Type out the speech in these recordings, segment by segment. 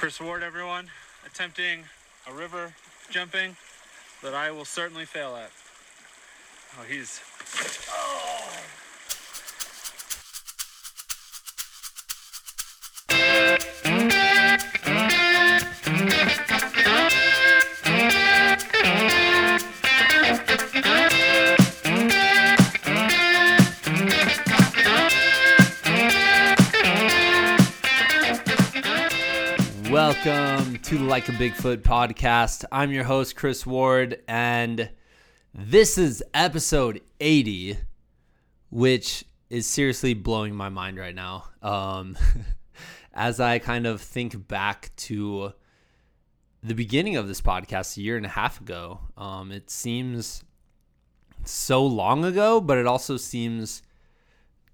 Chris Ward, everyone, attempting a river jumping that I will certainly fail at. Oh, he's. Oh. Welcome to the Like a Bigfoot podcast. I'm your host, Chris Ward, and this is episode 80, which is seriously blowing my mind right now. Um, as I kind of think back to the beginning of this podcast a year and a half ago, um, it seems so long ago, but it also seems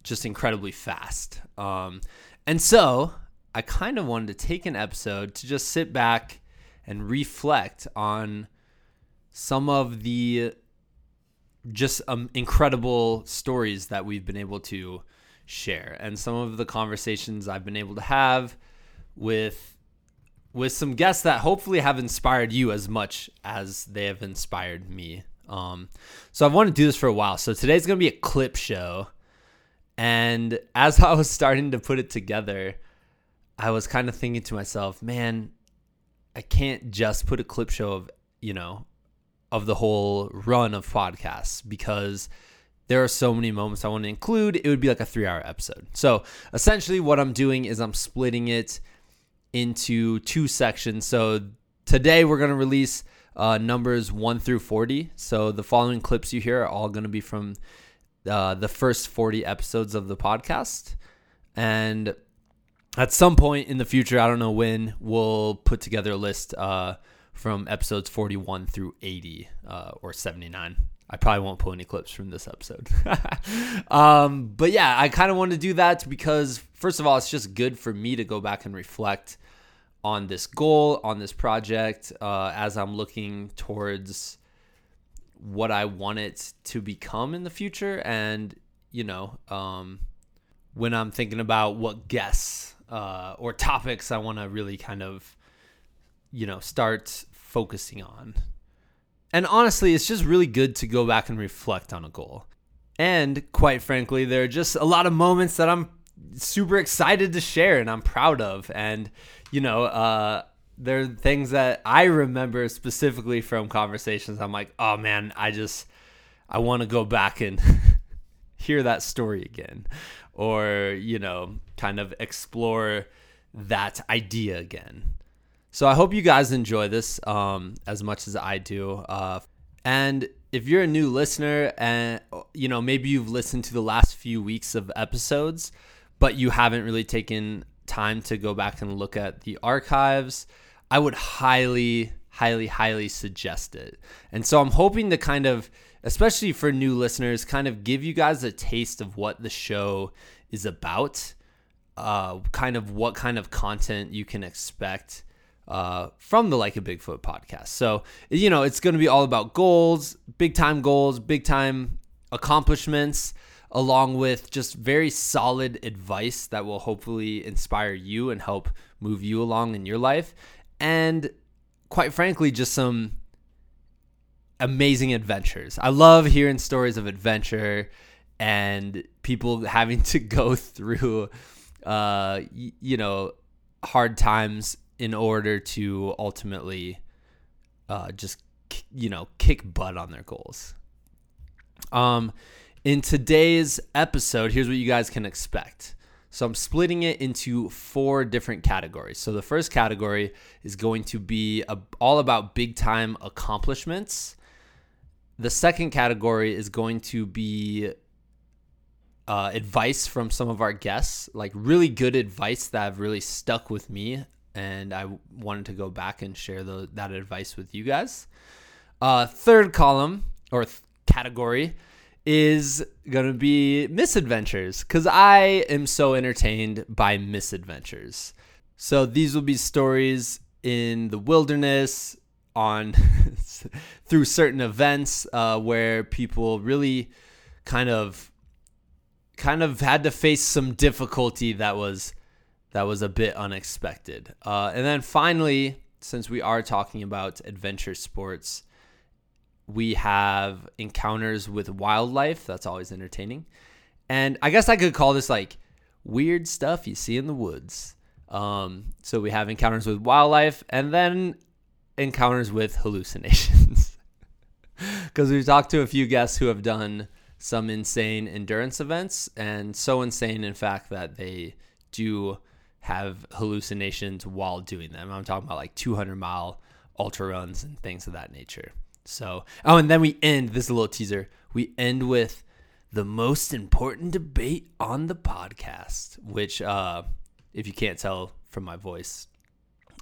just incredibly fast. Um, and so I kind of wanted to take an episode to just sit back and reflect on some of the just um, incredible stories that we've been able to share and some of the conversations I've been able to have with with some guests that hopefully have inspired you as much as they have inspired me. Um, so I've wanted to do this for a while. So today's going to be a clip show. And as I was starting to put it together, I was kind of thinking to myself, man, I can't just put a clip show of, you know, of the whole run of podcasts because there are so many moments I want to include. It would be like a three hour episode. So essentially, what I'm doing is I'm splitting it into two sections. So today we're going to release uh, numbers 1 through 40. So the following clips you hear are all going to be from uh, the first 40 episodes of the podcast. And at some point in the future, I don't know when, we'll put together a list uh, from episodes 41 through 80 uh, or 79. I probably won't pull any clips from this episode. um, but yeah, I kind of wanted to do that because, first of all, it's just good for me to go back and reflect on this goal, on this project, uh, as I'm looking towards what I want it to become in the future. And, you know, um, when I'm thinking about what guests uh, or topics I want to really kind of, you know, start focusing on. And honestly, it's just really good to go back and reflect on a goal. And quite frankly, there are just a lot of moments that I'm super excited to share and I'm proud of. And, you know, uh, there are things that I remember specifically from conversations. I'm like, oh man, I just, I want to go back and hear that story again or, you know, kind of explore that idea again. So I hope you guys enjoy this um, as much as I do. Uh, and if you're a new listener and you know maybe you've listened to the last few weeks of episodes, but you haven't really taken time to go back and look at the archives, I would highly, highly, highly suggest it. And so I'm hoping to kind of, especially for new listeners, kind of give you guys a taste of what the show is about uh, kind of what kind of content you can expect uh, from the Like a Bigfoot podcast. So, you know, it's going to be all about goals, big time goals, big time accomplishments, along with just very solid advice that will hopefully inspire you and help move you along in your life. And quite frankly, just some amazing adventures. I love hearing stories of adventure and people having to go through uh, y- you know, hard times in order to ultimately uh, just, you know, kick butt on their goals. Um, in today's episode, here's what you guys can expect. So I'm splitting it into four different categories. So the first category is going to be a, all about big time accomplishments. The second category is going to be uh, advice from some of our guests, like really good advice that have really stuck with me, and I wanted to go back and share the, that advice with you guys. Uh, third column or th- category is gonna be misadventures because I am so entertained by misadventures. So these will be stories in the wilderness, on through certain events uh, where people really kind of kind of had to face some difficulty that was that was a bit unexpected. Uh, and then finally, since we are talking about adventure sports, we have encounters with wildlife. That's always entertaining. And I guess I could call this like weird stuff you see in the woods. Um, so we have encounters with wildlife and then encounters with hallucinations. Because we've talked to a few guests who have done some insane endurance events, and so insane, in fact, that they do have hallucinations while doing them. I'm talking about like 200 mile ultra runs and things of that nature. So, oh, and then we end this is a little teaser. We end with the most important debate on the podcast, which, uh, if you can't tell from my voice,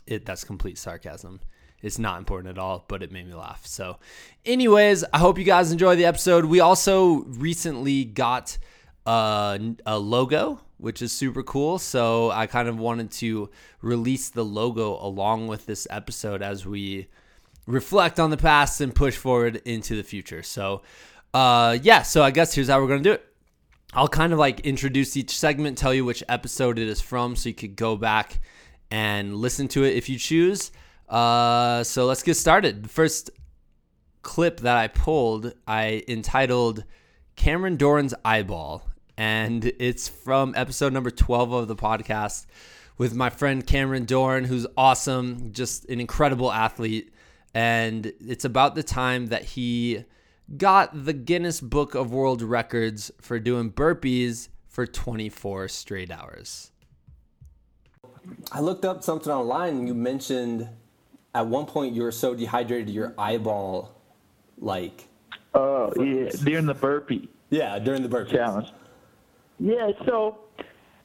it that's complete sarcasm. It's not important at all, but it made me laugh. So, anyways, I hope you guys enjoy the episode. We also recently got a, a logo, which is super cool. So, I kind of wanted to release the logo along with this episode as we reflect on the past and push forward into the future. So, uh, yeah, so I guess here's how we're going to do it. I'll kind of like introduce each segment, tell you which episode it is from, so you could go back and listen to it if you choose. Uh, so let's get started. The first clip that I pulled, I entitled Cameron Doran's Eyeball, and it's from episode number 12 of the podcast with my friend Cameron Doran, who's awesome, just an incredible athlete. And it's about the time that he got the Guinness Book of World Records for doing burpees for 24 straight hours. I looked up something online you mentioned at one point you were so dehydrated your eyeball like Oh yeah, during the burpee yeah during the burpee challenge. Yeah, so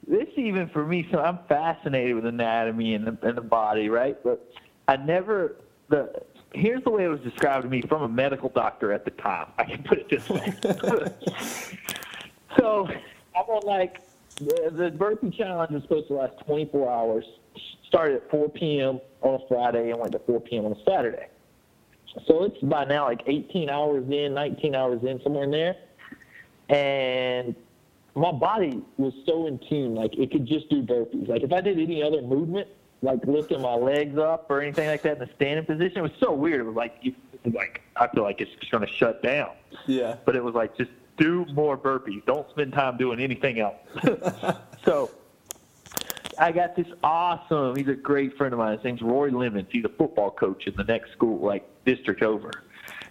this even for me, so I'm fascinated with anatomy and the, and the body, right? But I never the here's the way it was described to me from a medical doctor at the time. I can put it this way. so I'm on like the, the burpee challenge is supposed to last 24 hours. Started at 4 p.m. on a Friday and went to 4 p.m. on a Saturday. So it's by now like 18 hours in, 19 hours in, somewhere in there. And my body was so in tune, like it could just do burpees. Like if I did any other movement, like lifting my legs up or anything like that in the standing position, it was so weird. It was like, you, like I feel like it's just going to shut down. yeah But it was like just do more burpees. Don't spend time doing anything else. so I got this awesome. He's a great friend of mine. His name's Roy Lemons. He's a football coach in the next school, like district over.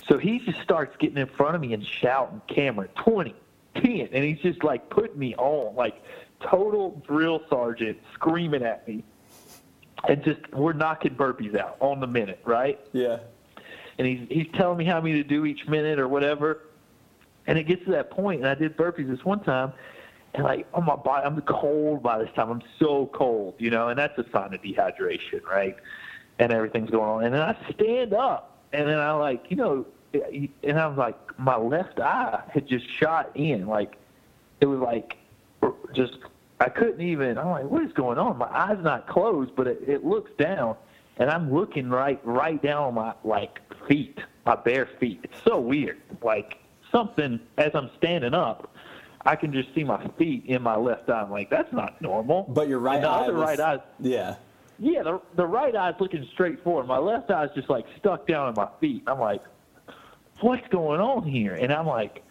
So he just starts getting in front of me and shouting, Cameron, 20, 10. And he's just like putting me on, like total drill sergeant screaming at me. And just, we're knocking burpees out on the minute, right? yeah and he's he's telling me how many to do each minute or whatever. And it gets to that point, and I did burpees this one time, and like on my body, I'm cold by this time. I'm so cold, you know, and that's a sign of dehydration, right? And everything's going on, and then I stand up, and then I like, you know, and I was like, my left eye had just shot in, like it was like just I couldn't even. I'm like, what is going on? My eye's not closed, but it, it looks down, and I'm looking right right down on my like feet, my bare feet. It's so weird. Like something as I'm standing up, I can just see my feet in my left eye. I'm like, that's not normal. but your right And the eye other was, right eye, yeah yeah, the the right eye's looking straight forward. My left eye's just like stuck down in my feet. I'm like, what's going on here? And I'm like,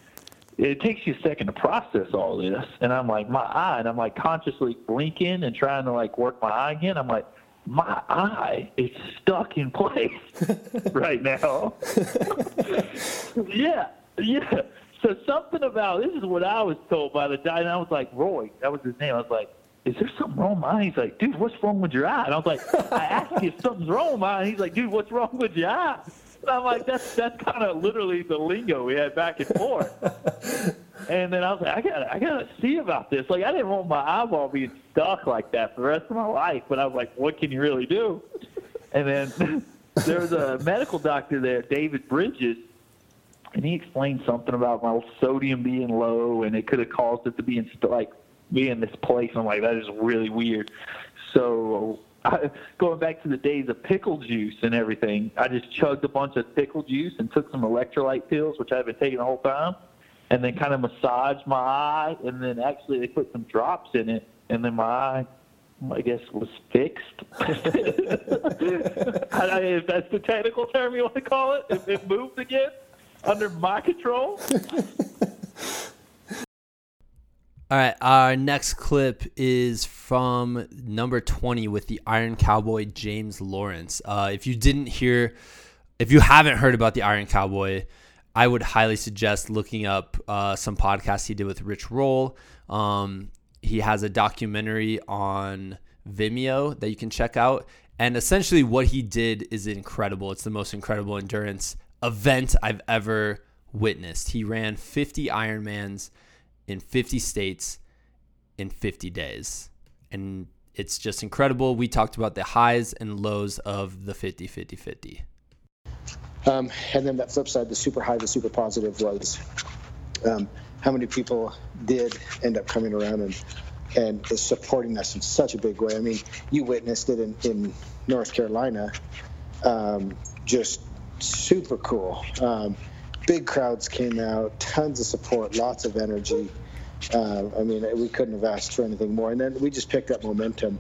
it takes you a second to process all this. And I'm like, my eye, and I'm like consciously blinking and trying to like work my eye again. I'm like, my eye is stuck in place right now. yeah, yeah. So something about this is what I was told by the guy, and I was like, Roy, that was his name. I was like, is there something wrong with my eye? He's like, dude, what's wrong with your eye? And I was like, I asked you if something's wrong with my eye. He's like, dude, what's wrong with your eye? And I'm like, that's that's kind of literally the lingo we had back and forth. And then I was like, I gotta, I gotta see about this. Like, I didn't want my eyeball being stuck like that for the rest of my life. But I was like, what can you really do? And then there was a medical doctor there, David Bridges, and he explained something about my sodium being low, and it could have caused it to be in like be in this place. I'm like, that is really weird. So. I, going back to the days of pickle juice and everything, I just chugged a bunch of pickle juice and took some electrolyte pills, which I've been taking the whole time and then kind of massaged my eye, and then actually they put some drops in it, and then my eye I guess was fixed. I, I, if that's the technical term you want to call it, if it moved again under my control. All right, our next clip is from number 20 with the Iron Cowboy James Lawrence. Uh, if you didn't hear, if you haven't heard about the Iron Cowboy, I would highly suggest looking up uh, some podcasts he did with Rich Roll. Um, he has a documentary on Vimeo that you can check out. And essentially, what he did is incredible. It's the most incredible endurance event I've ever witnessed. He ran 50 Ironmans in 50 states in 50 days. And it's just incredible. We talked about the highs and lows of the 50 50 50. Um, and then that flip side, the super high, the super positive was um, how many people did end up coming around and and is supporting us in such a big way. I mean, you witnessed it in, in North Carolina. Um, just super cool. Um, big crowds came out, tons of support, lots of energy. Uh, I mean, we couldn't have asked for anything more. And then we just picked up momentum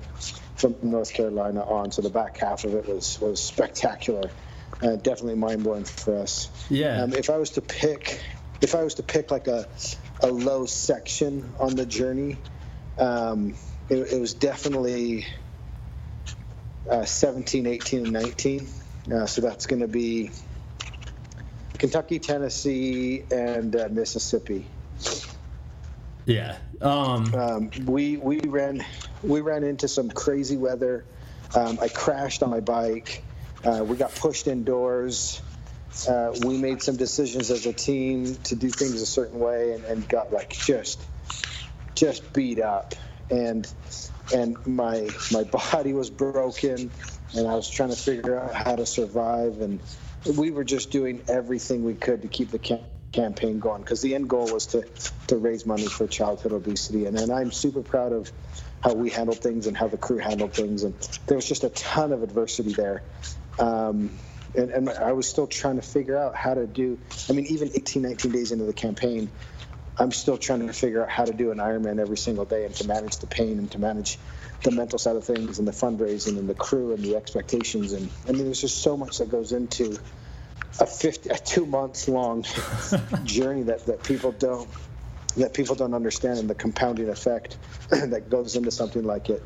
from North Carolina on. So the back half of it was was spectacular. Uh, definitely mind blowing for us. Yeah. Um, if I was to pick, if I was to pick like a a low section on the journey, um, it, it, was definitely uh, 17, 18, and 19. Uh, so that's going to be Kentucky, Tennessee, and uh, Mississippi. Yeah. Um, um, we we ran we ran into some crazy weather. Um, I crashed on my bike. Uh, we got pushed indoors. Uh, we made some decisions as a team to do things a certain way, and, and got like just just beat up, and and my my body was broken, and I was trying to figure out how to survive, and we were just doing everything we could to keep the camp campaign going because the end goal was to to raise money for childhood obesity and, and I'm super proud of how we handled things and how the crew handled things and there was just a ton of adversity there. Um, and, and I was still trying to figure out how to do I mean even 18 19 days into the campaign I'm still trying to figure out how to do an Ironman every single day and to manage the pain and to manage the mental side of things and the fundraising and the crew and the expectations. And I mean there's just so much that goes into a 50 a two months long journey that, that people don't that people don't understand and the compounding effect that goes into something like it.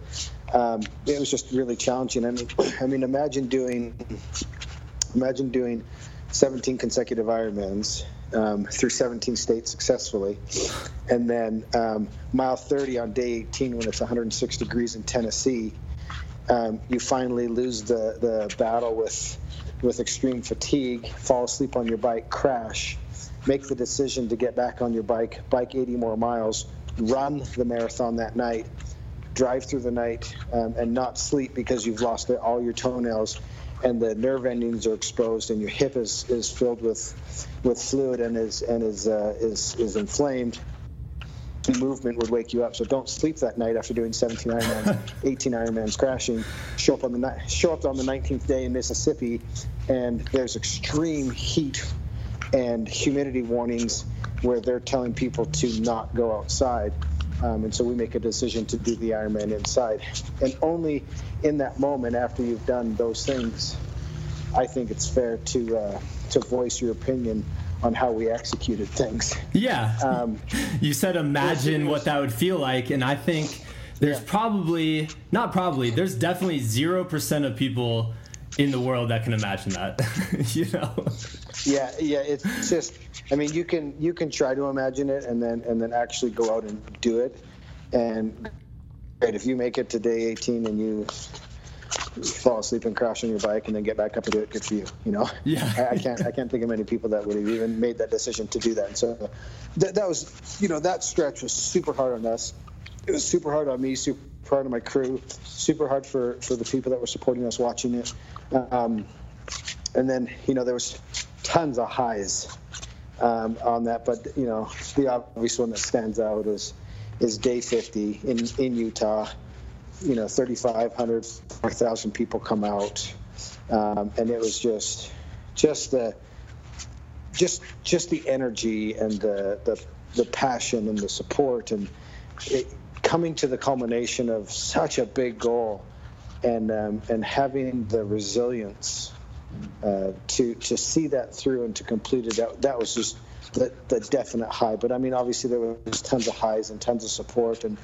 Um, it was just really challenging. I mean I mean imagine doing imagine doing 17 consecutive Ironmans um, through 17 states successfully. And then um, mile 30 on day 18, when it's 106 degrees in Tennessee, um, you finally lose the, the battle with with extreme fatigue, fall asleep on your bike, crash, make the decision to get back on your bike, bike 80 more miles, run the marathon that night, drive through the night, um, and not sleep because you've lost all your toenails and the nerve endings are exposed and your hip is, is filled with with fluid and is and is uh, is is inflamed the movement would wake you up. So don't sleep that night after doing 17 Ironmans, 18 Ironmans crashing. Show up on the show up on the 19th day in Mississippi, and there's extreme heat and humidity warnings where they're telling people to not go outside. Um, and so we make a decision to do the Ironman inside. And only in that moment, after you've done those things, I think it's fair to uh, to voice your opinion on how we executed things. Yeah. Um, you said imagine what that would feel like, and I think there's yeah. probably not probably there's definitely zero percent of people in the world that can imagine that. you know. Yeah, yeah. It's just. I mean, you can you can try to imagine it, and then and then actually go out and do it. And great if you make it to day 18 and you fall asleep and crash on your bike and then get back up and do it, good for you. You know, yeah. I, I can't I can't think of many people that would have even made that decision to do that. And so that, that was, you know, that stretch was super hard on us. It was super hard on me, super hard on my crew, super hard for for the people that were supporting us watching it. Um, and then you know there was tons of highs um, on that, but you know the obvious one that stands out is is day 50 in in Utah. You know 3,500, 4,000 people come out, um, and it was just just the just just the energy and the the, the passion and the support and it, coming to the culmination of such a big goal and um, and having the resilience uh, to to see that through and to complete it that, that was just the, the definite high. But i mean obviously there was tons of highs and tons of support and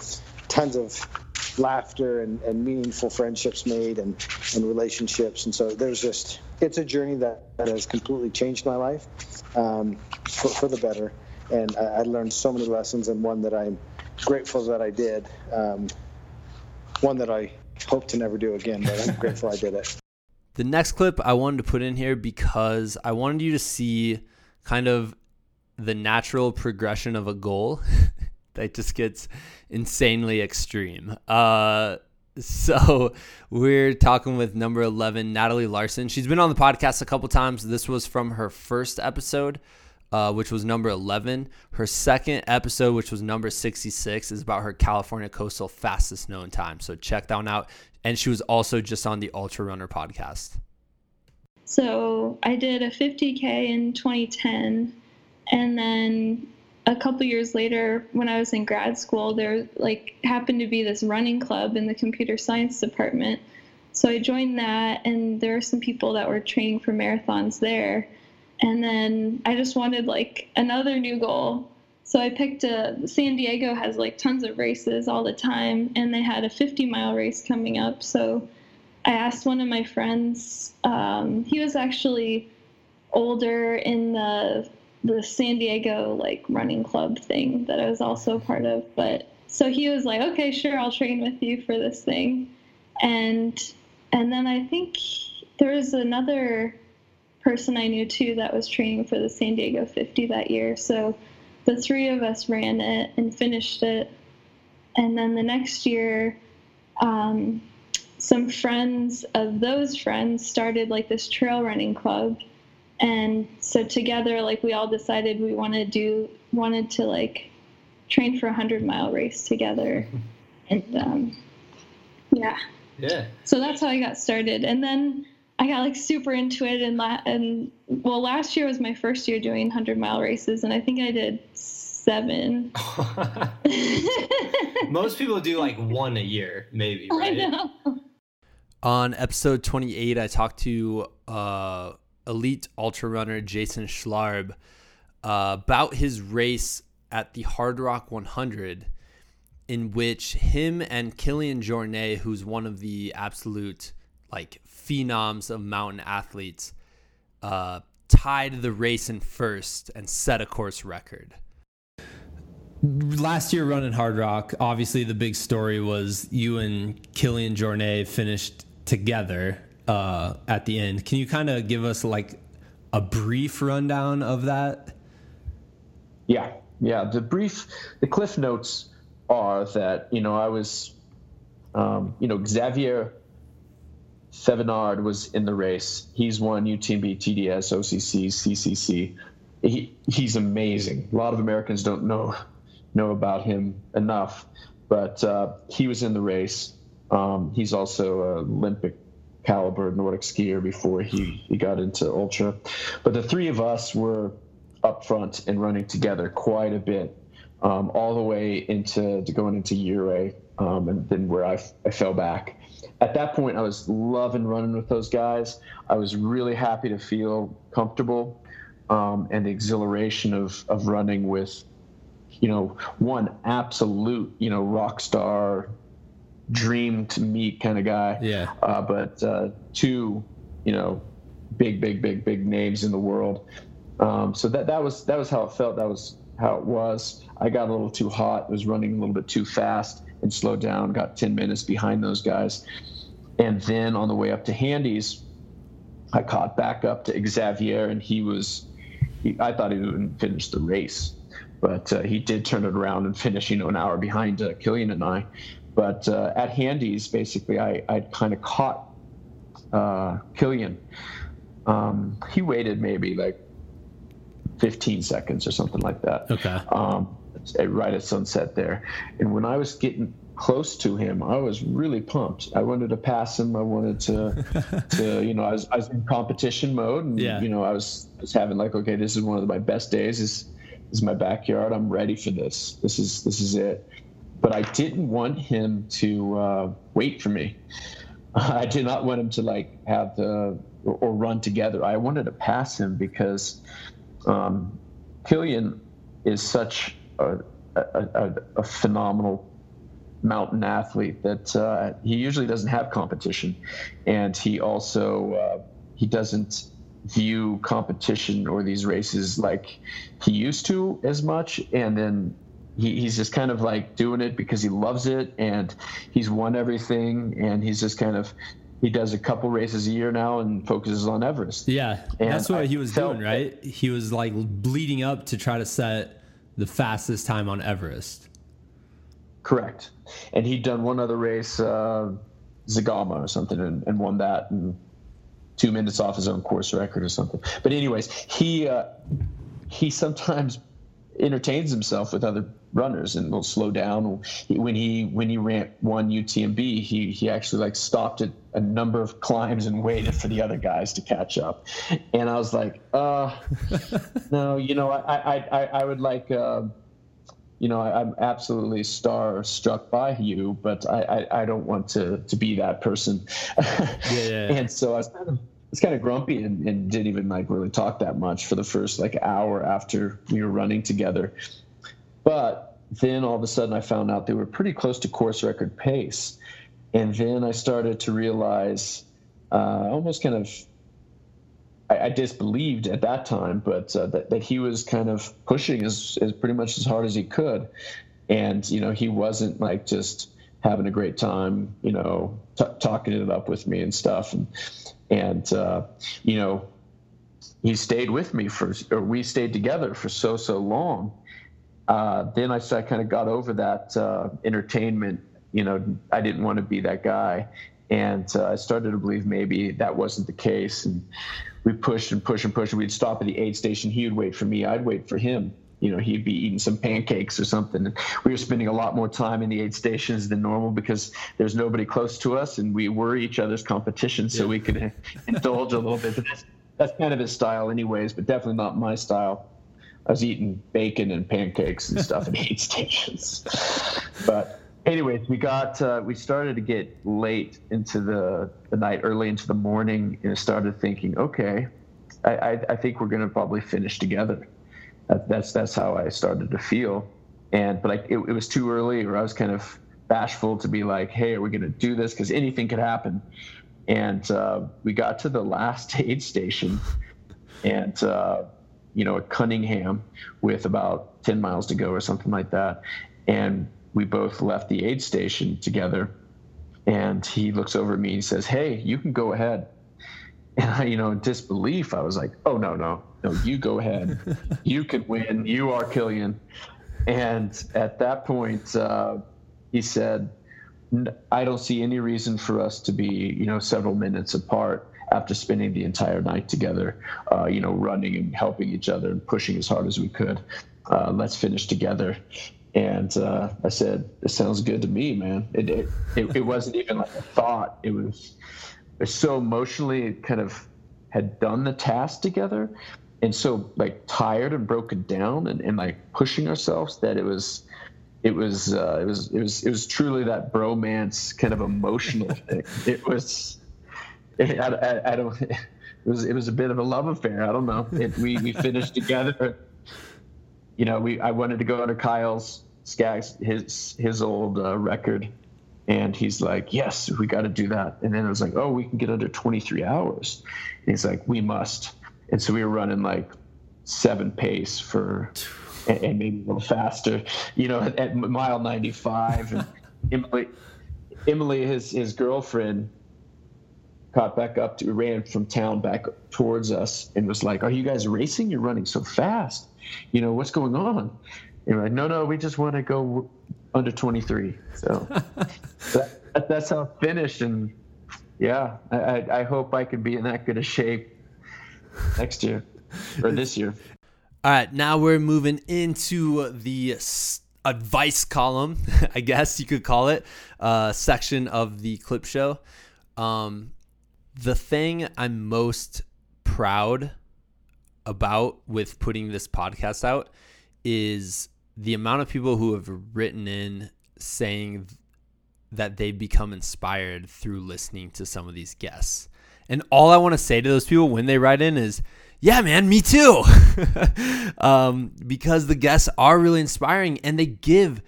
tons of laughter and, and meaningful friendships made and, and relationships. And so there's just it's a journey that, that has completely changed my life um, for, for the better. And I, I learned so many lessons and one that i'm grateful that i did um, one that i hope to never do again but i'm grateful i did it The next clip I wanted to put in here because I wanted you to see kind of the natural progression of a goal that just gets insanely extreme. Uh, so we're talking with number 11, Natalie Larson. She's been on the podcast a couple times. This was from her first episode, uh, which was number 11. Her second episode, which was number 66, is about her California coastal fastest known time. So check that one out. And she was also just on the Ultra Runner podcast. So I did a 50K in 2010. And then a couple years later, when I was in grad school, there like happened to be this running club in the computer science department. So I joined that, and there were some people that were training for marathons there. And then I just wanted like another new goal. So I picked a San Diego has like tons of races all the time, and they had a 50 mile race coming up. So I asked one of my friends. Um, he was actually older in the the San Diego like running club thing that I was also part of. But so he was like, "Okay, sure, I'll train with you for this thing," and and then I think there was another person I knew too that was training for the San Diego 50 that year. So the three of us ran it and finished it, and then the next year. Um, some friends of those friends started like this trail running club and so together like we all decided we wanted to do wanted to like train for a hundred mile race together and um, yeah Yeah. so that's how i got started and then i got like super into it and la- and well last year was my first year doing 100 mile races and i think i did seven Most people do like one a year, maybe, i right? know On episode 28, I talked to uh, elite ultra runner Jason Schlarb uh, about his race at the Hardrock 100, in which him and Kilian Jornet, who's one of the absolute like phenoms of mountain athletes, uh, tied the race in first and set a course record. Last year running Hardrock, obviously the big story was you and Kilian Jornet finished together uh, at the end. Can you kind of give us like a brief rundown of that? Yeah, yeah. The brief, the cliff notes are that you know I was, um, you know, Xavier Thevenard was in the race. He's won UTMB, TDS, OCC, CCC. He he's amazing. A lot of Americans don't know know about him enough, but uh, he was in the race. Um, he's also an Olympic caliber Nordic skier before he, he got into ultra. But the three of us were up front and running together quite a bit, um, all the way into to going into Ouray, um, and then where I, I fell back. At that point, I was loving running with those guys. I was really happy to feel comfortable um, and the exhilaration of, of running with, you know, one absolute, you know, rock star, dream to meet kind of guy. Yeah. Uh, but uh, two, you know, big, big, big, big names in the world. Um, so that that was that was how it felt. That was how it was. I got a little too hot. I Was running a little bit too fast and slowed down. Got ten minutes behind those guys. And then on the way up to Handies, I caught back up to Xavier, and he was. He, I thought he wouldn't finish the race, but uh, he did turn it around and finish, you know, an hour behind uh, Kilian and I. But uh, at Handies, basically, I I kind of caught uh, Kilian. Um, he waited maybe like 15 seconds or something like that. Okay. Um, right at sunset there. And when I was getting close to him, I was really pumped. I wanted to pass him. I wanted to, to you know, I was, I was in competition mode, and Yeah. you know, I was was having like, okay, this is one of my best days. This, this is my backyard. I'm ready for this. This is this is it. but I didn't want him to uh, wait for me. I did not want him to like have the or, or run together. I wanted to pass him because um, Kilian is such a, a, a, phenomenal mountain athlete that uh, he usually doesn't have competition, and he also uh, he doesn't view competition or these races like he used to as much, and then. He, he's just kind of like doing it because he loves it and he's won everything and he's just kind of he does a couple races a year now and focuses on Everest. Yeah, And that's what I he was doing, right? He was like bleeding up to try to set the fastest time on Everest. Correct. And he'd done one other race, uh, Zegama or something, and, and won that and two minutes off his own course record or something. But anyways, he uh, he sometimes entertains himself with other runners and will slow down. When he when he ran one UTMB, he he actually like stopped at a number of climbs and waited for the other guys to catch up. And I was like, uh, no, you know, I I I, I would like. Uh, you know, I, I'm absolutely star struck by you, but I, I, I don't want to, to be that person. yeah. and so I was kind of, kind of grumpy and, and didn't even like really talk that much for the first like hour after we were running together. But then all of a sudden I found out they were pretty close to course record pace. And then I started to realize, uh, almost kind of I, I disbelieved at that time, but uh, that, that he was kind of pushing as, as pretty much as hard as he could. And, you know, he wasn't like just having a great time, you know, t- talking it up with me and stuff. And, and uh, you know, he stayed with me for, or we stayed together for so, so long. Uh, then I, I kind of got over that uh, entertainment. You know, I didn't want to be that guy. And uh, I started to believe maybe that wasn't the case. And we pushed and pushed and pushed. We'd stop at the aid station. He would wait for me. I'd wait for him. You know, he'd be eating some pancakes or something. And we were spending a lot more time in the aid stations than normal because there's nobody close to us and we were each other's competition. So we could indulge a little bit. But that's, that's kind of his style, anyways, but definitely not my style. I was eating bacon and pancakes and stuff in aid stations. But anyways, we got uh, we started to get late into the, the night, early into the morning, and started thinking, okay, I, I, I think we're gonna probably finish together. That, that's that's how I started to feel, and but it, it was too early, or I was kind of bashful to be like, hey, are we gonna do this? Because anything could happen. And uh, we got to the last aid station, and uh, you know, at Cunningham, with about ten miles to go or something like that, and we both left the aid station together. And he looks over at me and he says, Hey, you can go ahead. And I, you know, in disbelief, I was like, Oh, no, no, no, you go ahead. you can win. You are Kilian. And at that point, uh, he said, I don't see any reason for us to be, you know, several minutes apart after spending the entire night together, uh, you know, running and helping each other and pushing as hard as we could. Uh, let's finish together. And uh, I said, "It sounds good to me, man." It, it it it wasn't even like a thought. It was it was so emotionally it kind of had done the task together, and so like tired and broken down and, and like pushing ourselves that it was it was uh, it was it was it was truly that bromance kind of emotional thing. It was I, I, I don't it was it was a bit of a love affair. I don't know. It, we we finished together. You know, we I wanted to go under Kyle's Skaggs his his old uh, record, and he's like, "Yes, we got to do that." And then it was like, "Oh, we can get under 23 hours." And he's like, "We must." And so we were running like seven pace for, and, and maybe a little faster, you know, at, at mile 95. And Emily, Emily, his his girlfriend, caught back up to ran from town back towards us and was like, "Are you guys racing? You're running so fast. You know what's going on?" And we're like, "No, no, we just want to go under 23." So that, that's how it finished. And yeah, I, I, I hope I can be in that good a shape next year or this year. All right, now we're moving into the advice column, I guess you could call it, uh, section of the clip show. Um, the thing I'm most proud about with putting this podcast out is the amount of people who have written in saying that they've become inspired through listening to some of these guests. And all I want to say to those people when they write in is, yeah, man, me too. um, because the guests are really inspiring and they give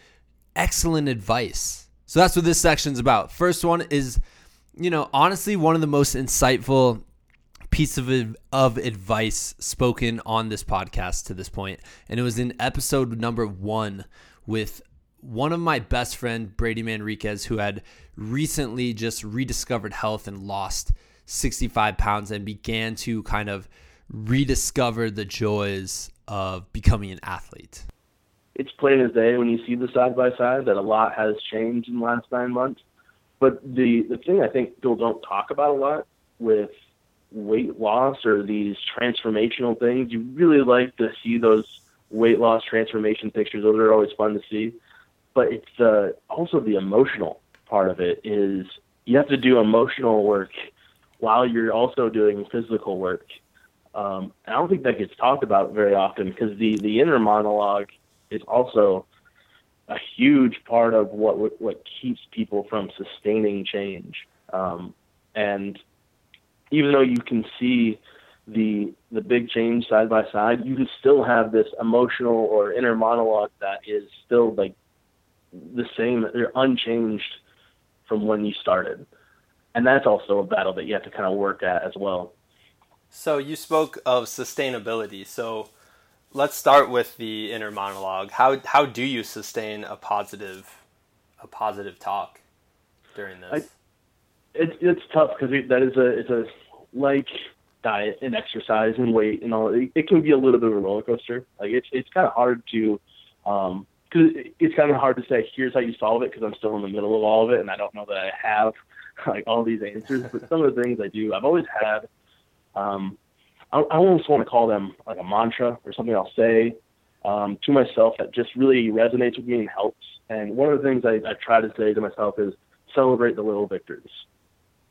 excellent advice. So that's what this section's about. First one is, you know, honestly, one of the most insightful piece of, of advice spoken on this podcast to this. And it was in episode number one with one of my best friend, Brady Manriquez, who had recently just rediscovered health and lost 65 pounds and began to kind of rediscover the joys of becoming an athlete. It's plain as day when you see the side by side that a lot has changed in the last nine months. But the, the thing I think people don't talk about a lot with weight loss or these transformational things, you really like to see those weight loss transformation pictures. Those are always fun to see. But it's also the emotional part of it is you have to do emotional work while you're also doing physical work. Um, I don't think that gets talked about very often because the, the inner monologue is also a huge part of what what keeps people from sustaining change. Um, and even though you can see the the big change side by side, you can still have this emotional or inner monologue that is still like the same, they're unchanged from when you started. And that's also a battle that you have to kind of work at as well. So you spoke of sustainability. So let's start with the inner monologue. How how do you sustain a positive a positive talk during this? I, it, it's tough because it, that is a it's a like diet and exercise and weight and all. It, it can be a little bit of a roller coaster. Like it's it's kind of hard to um because it's kind of hard to say here's how you solve it because I'm still in the middle of all of it and I don't know that I have like all these answers. But some of the things I do, I've always had. Um, I, almost want to call them like a mantra or something I'll say um, to myself that just really resonates with me and helps. And one of the things I, I try to say to myself is celebrate the little victories.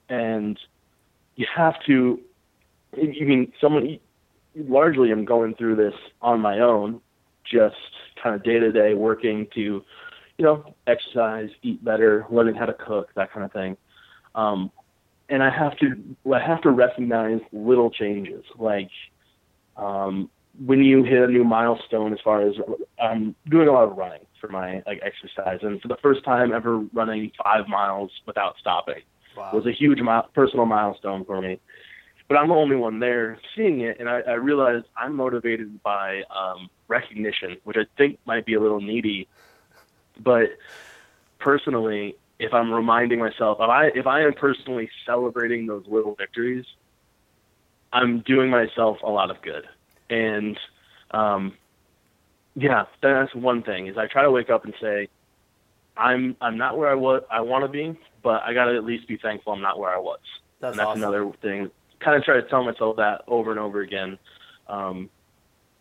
And you have to. You mean someone? Largely, I'm going through this on my own, just kind of day to day working to, you know, exercise, eat better, learning how to cook, that kind of thing. Um, and I have to I have to recognize little changes, like um, when you hit a new milestone. As far as I'm doing a lot of running for my like exercise, and for the first time ever running five miles without stopping wow. was a huge mi- personal milestone for me. But I'm the only one there seeing it, and I, I realized I'm motivated by um, recognition, which I think might be a little needy. But personally, if I'm reminding myself, if I if I am personally celebrating those little victories, I'm doing myself a lot of good. And um, yeah, that's one thing. Is I try to wake up and say, I'm I'm not where I was I want to be, but I got to at least be thankful I'm not where I was. That's and that's awesome. another thing. Kind of try to tell myself that over and over again. Um,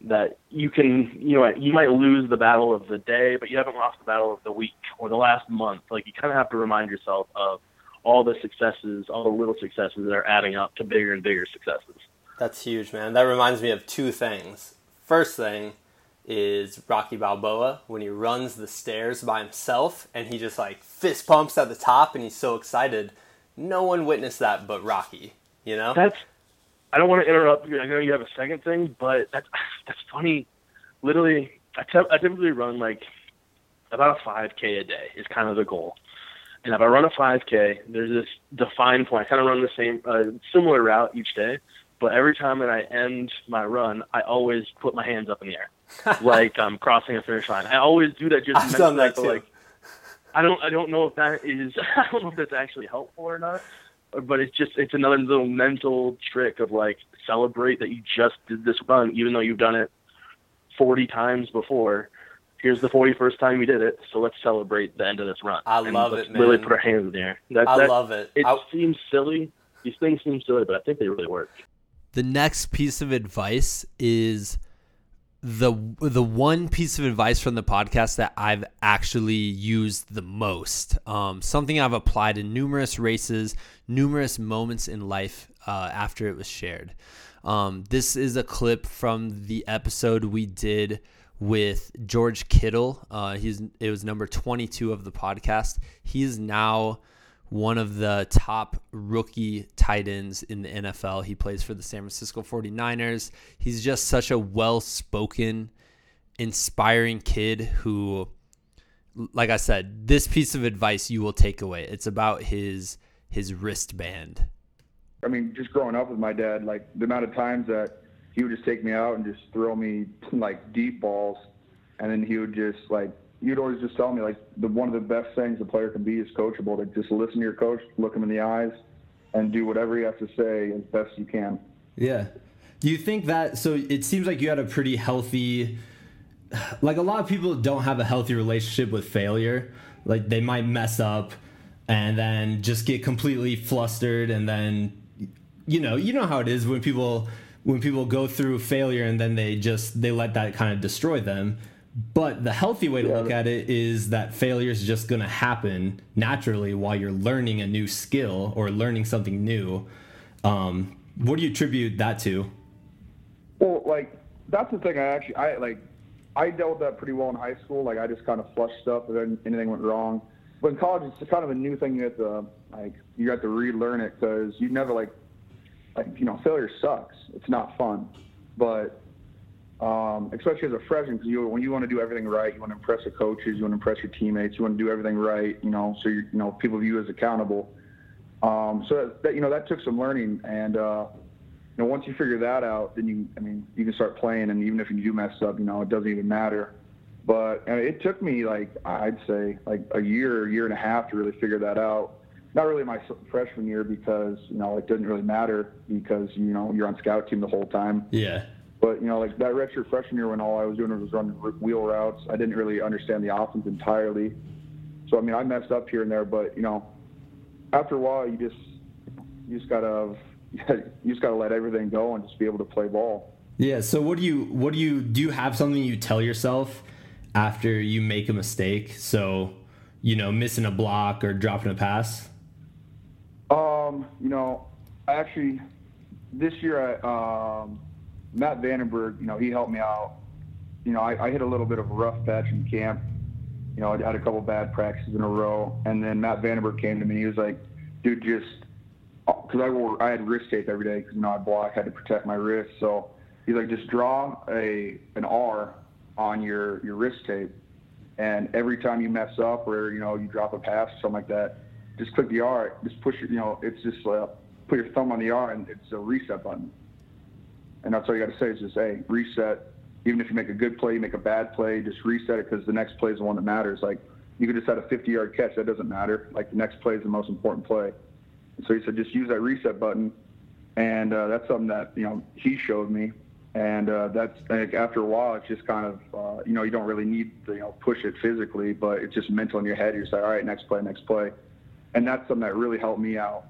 that you can, you know, you might lose the battle of the day, but you haven't lost the battle of the week or the last month. Like you kind of have to remind yourself of all the successes, all the little successes that are adding up to bigger and bigger successes. That's huge, man. That reminds me of two things. First thing is Rocky Balboa when he runs the stairs by himself and he just like fist pumps at the top and he's so excited. No one witnessed that but Rocky, you know? That's I don't want to interrupt you. I know you have a second thing, but that's that's funny. Literally, I, te- I typically run like about a 5K a day is kind of the goal. And if I run a 5K, there's this defined point. I kind of run the same, uh, similar route each day, but every time that I end my run, I always put my hands up in the air, like I'm crossing a finish line. I always do that just I've done that too. Like, I don't, I don't know if that is, I don't know if that's actually helpful or not, but it's just it's another little mental trick of like celebrate that you just did this run even though you've done it 40 times before. Here's the 41st time you did it so let's celebrate the end of this run. I and love let's it man. really put our hands in the air that, i that, love it. it I... seems silly. These things seem silly but i think they really work. The next piece of advice is the the one piece of advice from the podcast that I've actually used the most. Um, something I've applied in numerous races, numerous moments in life uh, after it was shared. Um, this is a clip from the episode we did with George Kittle. Uh, he's it was number 22 of the podcast. He's now one of the top rookie tight ends in the NFL. He plays for the San Francisco 49ers. He's just such a well-spoken, inspiring kid who like I said, this piece of advice you will take away. It's about his his wristband. I mean, just growing up with my dad, like the amount of times that he would just take me out and just throw me like deep balls, and then he would just like you'd always just tell me like the one of the best things a player can be is coachable. Like just listen to your coach, look him in the eyes, and do whatever he has to say as best you can. Yeah. Do you think that? So it seems like you had a pretty healthy. Like a lot of people don't have a healthy relationship with failure. Like they might mess up, and then just get completely flustered, and then, you know, you know how it is when people when people go through failure and then they just they let that kind of destroy them but the healthy way to yeah. look at it is that failure is just going to happen naturally while you're learning a new skill or learning something new. Um, what do you attribute that to? Well, like that's the thing. I actually, I like, I dealt with that pretty well in high school. Like I just kind of flushed stuff if anything went wrong. But in college, it's kind of a new thing. You have to like, you have to relearn it because you never like, like you know, failure sucks. It's not fun, but um, especially as a freshman, because you when you want to do everything right, you want to impress the coaches, you want to impress your teammates, you want to do everything right, you know, so you you know people view you as accountable. Um, so that, that, you know that took some learning, and uh, you know once you figure that out, then you I mean you can start playing, and even if you do mess up, you know it doesn't even matter. But it took me like I'd say like a year, year and a half to really figure that out. Not really my freshman year because you know it didn't really matter because you know you're on scout team the whole time. Yeah. But you know, like that redshirt freshman year when all I was doing was running wheel routes, I didn't really understand the offense entirely. So I mean, I messed up here and there, but you know, after a while, you just you just gotta you just gotta let everything go and just be able to play ball. Yeah. So what do you what do you do? You have something you tell yourself after you make a mistake? So you know, missing a block or dropping a pass. Um, you know, I actually, this year I um Matt Vandenberg, you know, he helped me out. You know, I, I hit a little bit of a rough patch in camp. You know, I had a couple bad practices in a row, and then Matt Vandenberg came to me. He was like, "Dude, just because I wore, I had wrist tape every day because you know I block, had to protect my wrist. So he's like, just draw a an R on your your wrist tape, and every time you mess up or you know you drop a pass or something like that, just click the R. Just push it. You know, it's just uh, put your thumb on the R, and it's a reset button. And that's all you got to say is just, hey, reset. Even if you make a good play, you make a bad play, just reset it because the next play is the one that matters. Like you could just have a 50 yard catch, that doesn't matter. Like the next play is the most important play. And so he said, just use that reset button. And uh, that's something that, you know, he showed me. And uh, that's like, after a while, it's just kind of, uh, you know, you don't really need to, you know, push it physically, but it's just mental in your head. You're just like, all right, next play, next play. And that's something that really helped me out.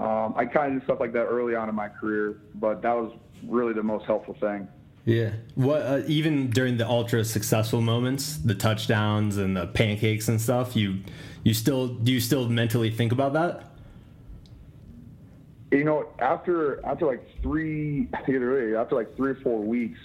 Um, I kind of did stuff like that early on in my career, but that was really the most helpful thing. Yeah. What uh, even during the ultra successful moments, the touchdowns and the pancakes and stuff, you you still do you still mentally think about that? You know, after after like three after like three or four weeks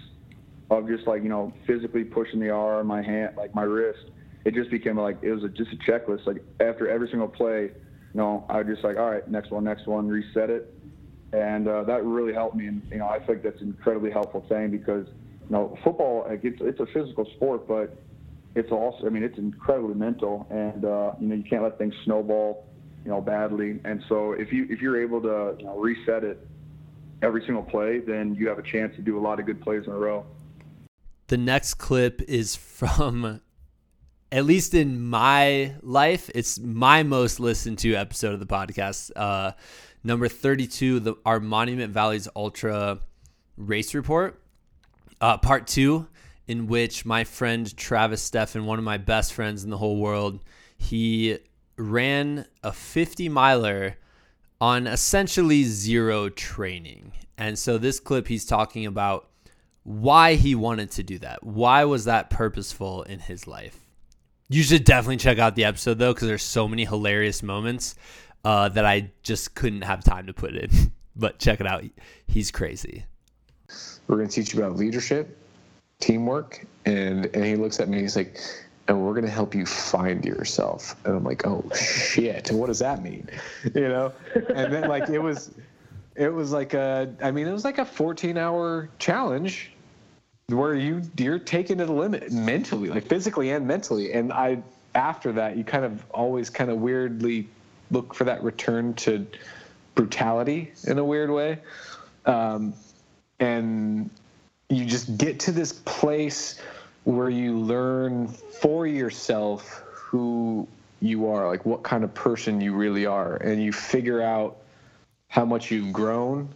of just like you know physically pushing the arm, my hand, like my wrist, it just became like it was a, just a checklist. Like after every single play, you know, I was just like all right, next one, next one, reset it, and uh, that really helped me. And you know, I think that's an incredibly helpful thing because you know, football it's it's a physical sport, but it's also I mean it's incredibly mental, and uh, you know you can't let things snowball, you know, badly. And so if you if you're able to you know, reset it every single play, then you have a chance to do a lot of good plays in a row. The next clip is from at least in my life, it's my most listened to episode of the podcast. Uh, Number 32, the, our Monument Valleys Ultra race report, uh, part two, in which my friend Travis Steffen, one of my best friends in the whole world, he ran a 50 miler on essentially zero training. And so this clip, he's talking about why he wanted to do that. Why was that purposeful in his life? You should definitely check out the episode though, because there's so many hilarious moments uh, that I just couldn't have time to put in. but check it out. He's crazy. We're going to teach you about leadership, teamwork. And and he looks at me. He's like, and we're gonna help you find yourself. And I'm like, oh shit, what does that mean? You know? And then like it was, it was like a, I mean, it was like a 14 hour challenge where you you're taken to the limit mentally, like physically and mentally. And I after that, you kind of always kind of weirdly look for that return to brutality in a weird way. Um, and you just get to this place where you learn for yourself who you are, like what kind of person you really are, and you figure out how much you've grown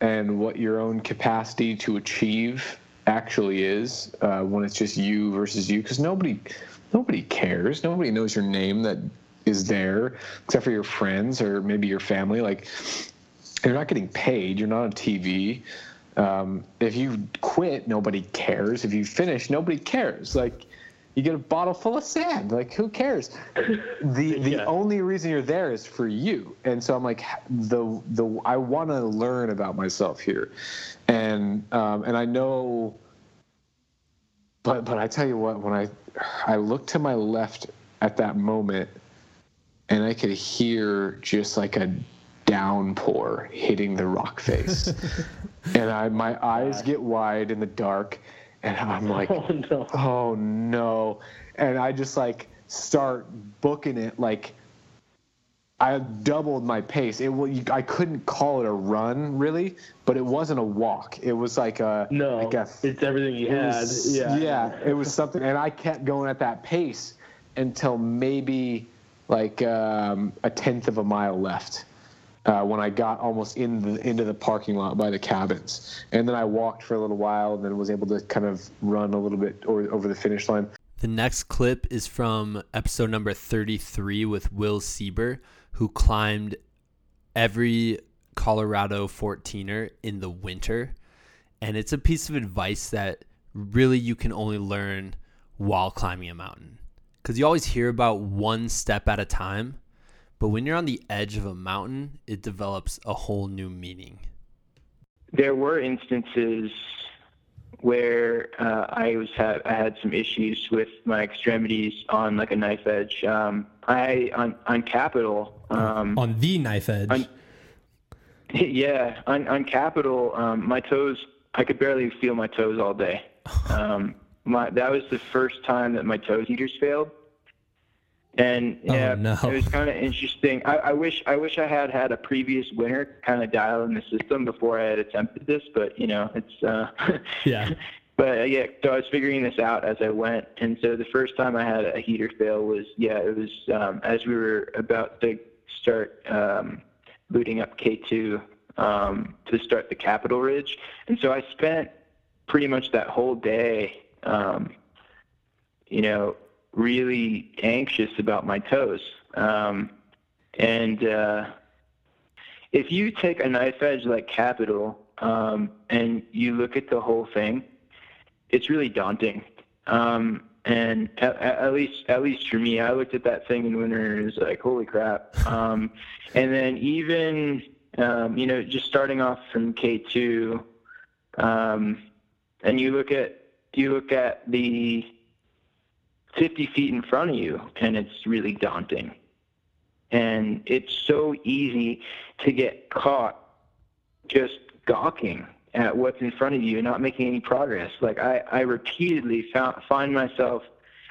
and what your own capacity to achieve actually is uh, when it's just you versus you. Because nobody nobody cares. Nobody knows your name that is there except for your friends or maybe your family like you're not getting paid you're not on tv um, if you quit nobody cares. If you finish nobody cares. Like you get a bottle full of sand. Like who cares? The the Yeah. only reason you're there is for you. And so i'm like the the i want to learn about myself here. And um, and i know but but i tell you what when i i looked to my left at that moment and i could hear just like a downpour hitting the rock face and i my eyes get wide in the dark and i'm oh, like Oh no. oh no and i just like start booking it like i doubled my pace it you- i couldn't call it a run really but it wasn't a walk it was like a No. like a It's everything you it had. was- yeah. yeah, it was something, and I kept going at that pace until maybe like um, a tenth of a mile left. Uh, when I got almost in the into the parking lot by the cabins, and then I walked for a little while, and then was able to kind of run a little bit or, over the finish line. The next clip is from episode number 33 with Will Sieber, who climbed every Colorado 14er in the winter. And it's a piece of advice that really you can only learn while climbing a mountain. Because you always hear about one step at a time, but when you're on the edge of a mountain, it develops a whole new meaning. there were instances where uh, I was ha- I had some issues with my extremities on like a knife edge. Um, I on on Capitol. Um, on the knife edge. on- yeah, on on Capitol, um, my toes. I could barely feel my toes all day. Um, my that was the first time that my toe heaters failed. And Oh, yeah, no. it was kind of interesting. I, I wish I wish I had had a previous winter kind of dial in the system before I had attempted this, but you know, it's uh, yeah. but uh, yeah, so I was figuring this out as I went, and so the first time I had a heater fail was yeah, it was um, as we were about to start um, booting up K2 um, to start the Capitol Ridge, and so I spent pretty much that whole day, um, you know, really anxious about my toes, um, and. Uh, if you take a knife edge like Capitol um, and you look at the whole thing, it's really daunting. Um, and at, at least, at least for me, I looked at that thing in winter and was like, holy crap. Um, and then even, um, you know, just starting off from K2, um, and you look at, you look at the 50 feet in front of you and it's really daunting. And it's so easy to get caught just gawking at what's in front of you and not making any progress. Like I, I repeatedly found, find myself.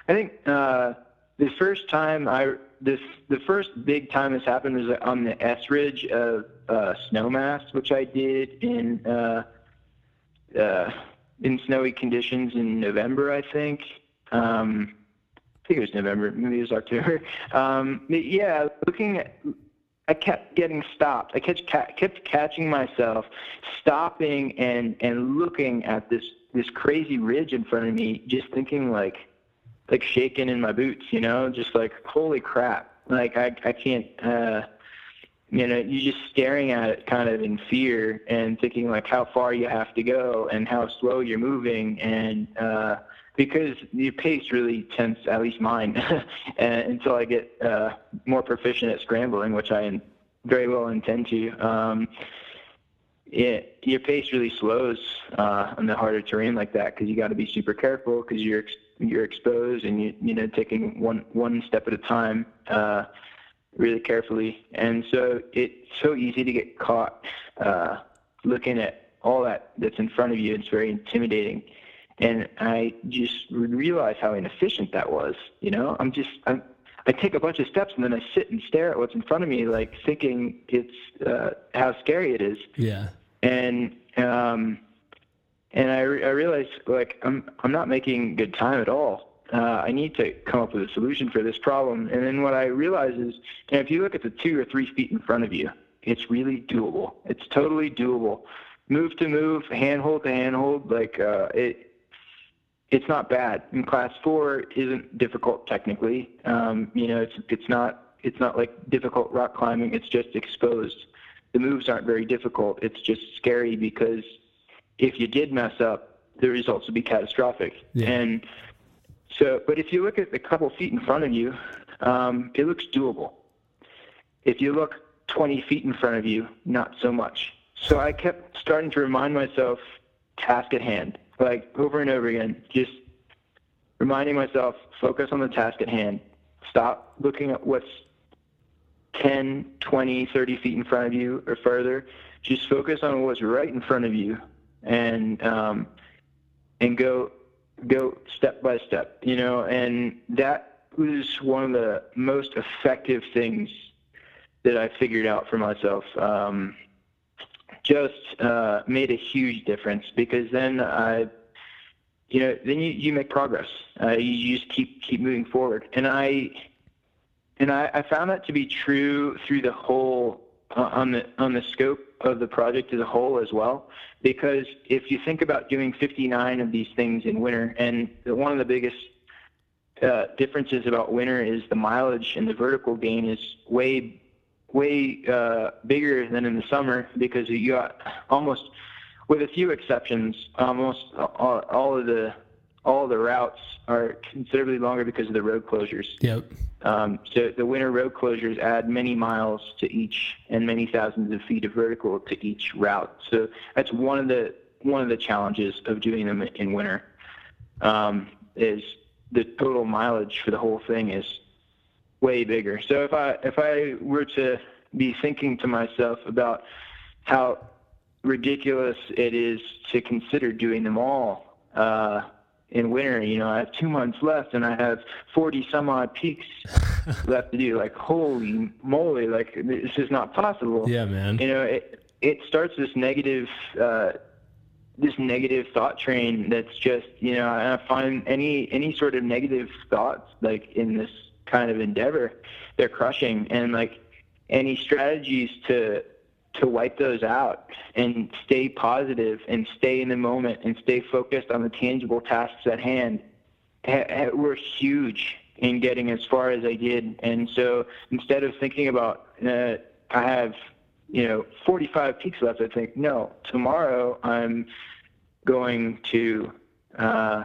I think uh, the first time I this the first big time this happened was on the S Ridge of uh, Snowmass, which I did in uh, uh, in snowy conditions in November, I think. Um, I think it was November, maybe it was October. Um, yeah, looking at, I kept getting stopped. I kept kept catching myself stopping and and looking at this this crazy ridge in front of me, just thinking like like shaking in my boots, you know, just like holy crap, like I I can't. uh you know, you're just staring at it kind of in fear and thinking like how far you have to go and how slow you're moving and uh because your pace really tends at least mine and until I get uh more proficient at scrambling, which I very well intend to. Um it, your pace really slows uh, on the harder terrain like that because you got to be super careful because you're you're exposed and you you know taking one one step at a time uh, really carefully and so it's so easy to get caught uh, looking at all that that's in front of you. It's very intimidating, and I just realized how inefficient that was. You know, I'm just I'm I take a bunch of steps and then I sit and stare at what's in front of me, like thinking it's uh, how scary it is. Yeah. And um, and I, re- I realized like I'm I'm not making good time at all. Uh, I need to come up with a solution for this problem. And then what I realize is, you know, if you look at the two or three feet in front of you, it's really doable. It's totally doable. Move to move, handhold to handhold, like uh, it it's not bad. And class four isn't difficult technically. Um, you know, it's it's not it's not like difficult rock climbing. It's just exposed. The moves aren't very difficult. It's just scary because if you did mess up, the results would be catastrophic. Yeah. And so, but if you look at the couple feet in front of you, um, it looks doable. If you look 20 feet in front of you, not so much. So I kept starting to remind myself, task at hand like over and over again, just reminding myself, focus on the task at hand. Stop looking at what's 10, 20, 30 feet in front of you or further. Just focus on what's right in front of you and um, and go go step by step, you know, and that was one of the most effective things that I figured out for myself. Um, just uh, made a huge difference because then I, you know, then you, you make progress. Uh, you just keep keep moving forward, and I, and I, I found that to be true through the whole uh, on the on the scope of the project as a whole as well. Because if you think about doing 59 of these things in winter, and one of the biggest uh, differences about winter is the mileage and the vertical gain is way way uh, bigger than in the summer because you got almost, with a few exceptions, almost all, all of the all the routes are considerably longer because of the road closures. Yep. Um, so the winter road closures add many miles to each and many thousands of feet of vertical to each route. So that's one of the one of the challenges of doing them in winter. Um, is the total mileage for the whole thing is way bigger. So if I if I were to be thinking to myself about how ridiculous it is to consider doing them all uh, in winter, you know, I have two months left and I have forty some odd peaks left to do. Like holy moly, like this is not possible. Yeah, man. You know, it it starts this negative. Uh, this negative thought train that's just you know and I find any any sort of negative thoughts like in this kind of endeavor, they're crushing. And like any strategies to to wipe those out and stay positive and stay in the moment and stay focused on the tangible tasks at hand ha- ha- were huge in getting as far as I did. And so instead of thinking about uh, I have you know 45 peaks left, I think no, tomorrow I'm going to uh,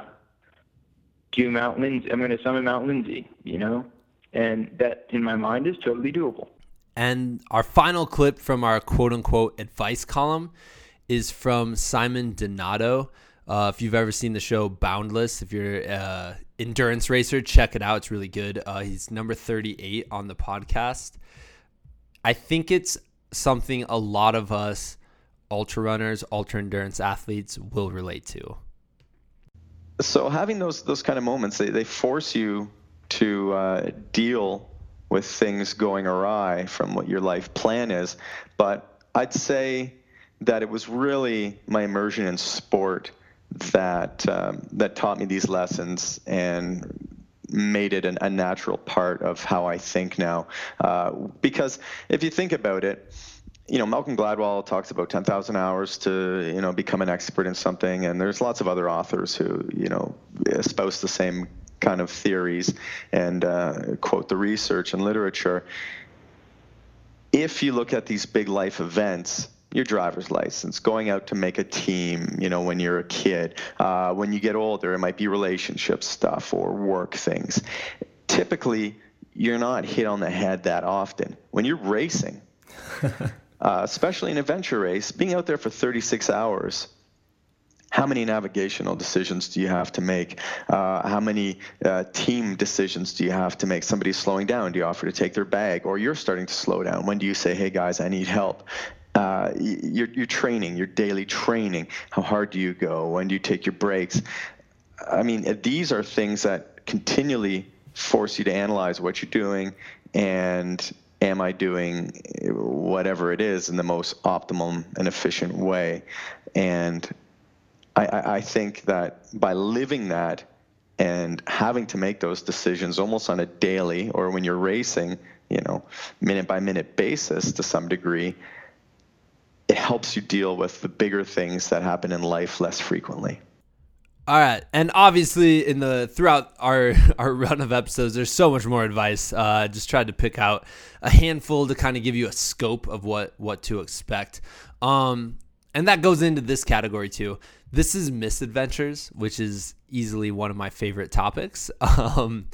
do Mount Lindsey. I'm going to summit Mount Lindsey. You know, and that in my mind is totally doable. And our final clip from our quote unquote advice column is from Simon Donato. Uh, if you've ever seen the show Boundless, if you're an endurance racer, check it out. It's really good. Uh, he's number 38 on the podcast. I think it's something a lot of us ultra runners, ultra endurance athletes will relate to. So having those those kind of moments, they, they force you to uh, deal with things going awry from what your life plan is. But I'd say that it was really my immersion in sport that um, that taught me these lessons and made it an, a natural part of how I think now. Uh, because if you think about it, you know, Malcolm Gladwell talks about 10,000 hours to, you know, become an expert in something. And there's lots of other authors who, you know, espouse the same kind of theories and uh, quote the research and literature. If you look at these big life events, your driver's license, going out to make a team, you know, when you're a kid. Uh, when you get older, it might be relationship stuff or work things. Typically, you're not hit on the head that often. When you're racing, uh, especially an adventure race, being out there for 36 hours how many navigational decisions do you have to make? Uh, how many uh, team decisions do you have to make? Somebody's slowing down. Do you offer to take their bag? Or you're starting to slow down. When do you say, hey guys, I need help? Uh, your, your training, your daily training. How hard do you go? When do you take your breaks? I mean, these are things that continually force you to analyze what you're doing and am I doing whatever it is in the most optimum and efficient way? And I, I think that by living that and having to make those decisions almost on a daily or when you're racing, you know, minute by minute basis to some degree, it helps you deal with the bigger things that happen in life less frequently. All right, and obviously in the throughout our our run of episodes, there's so much more advice. Uh, just tried to pick out a handful to kind of give you a scope of what what to expect. Um, and that goes into this category too. This is misadventures, which is easily one of my favorite topics. Um,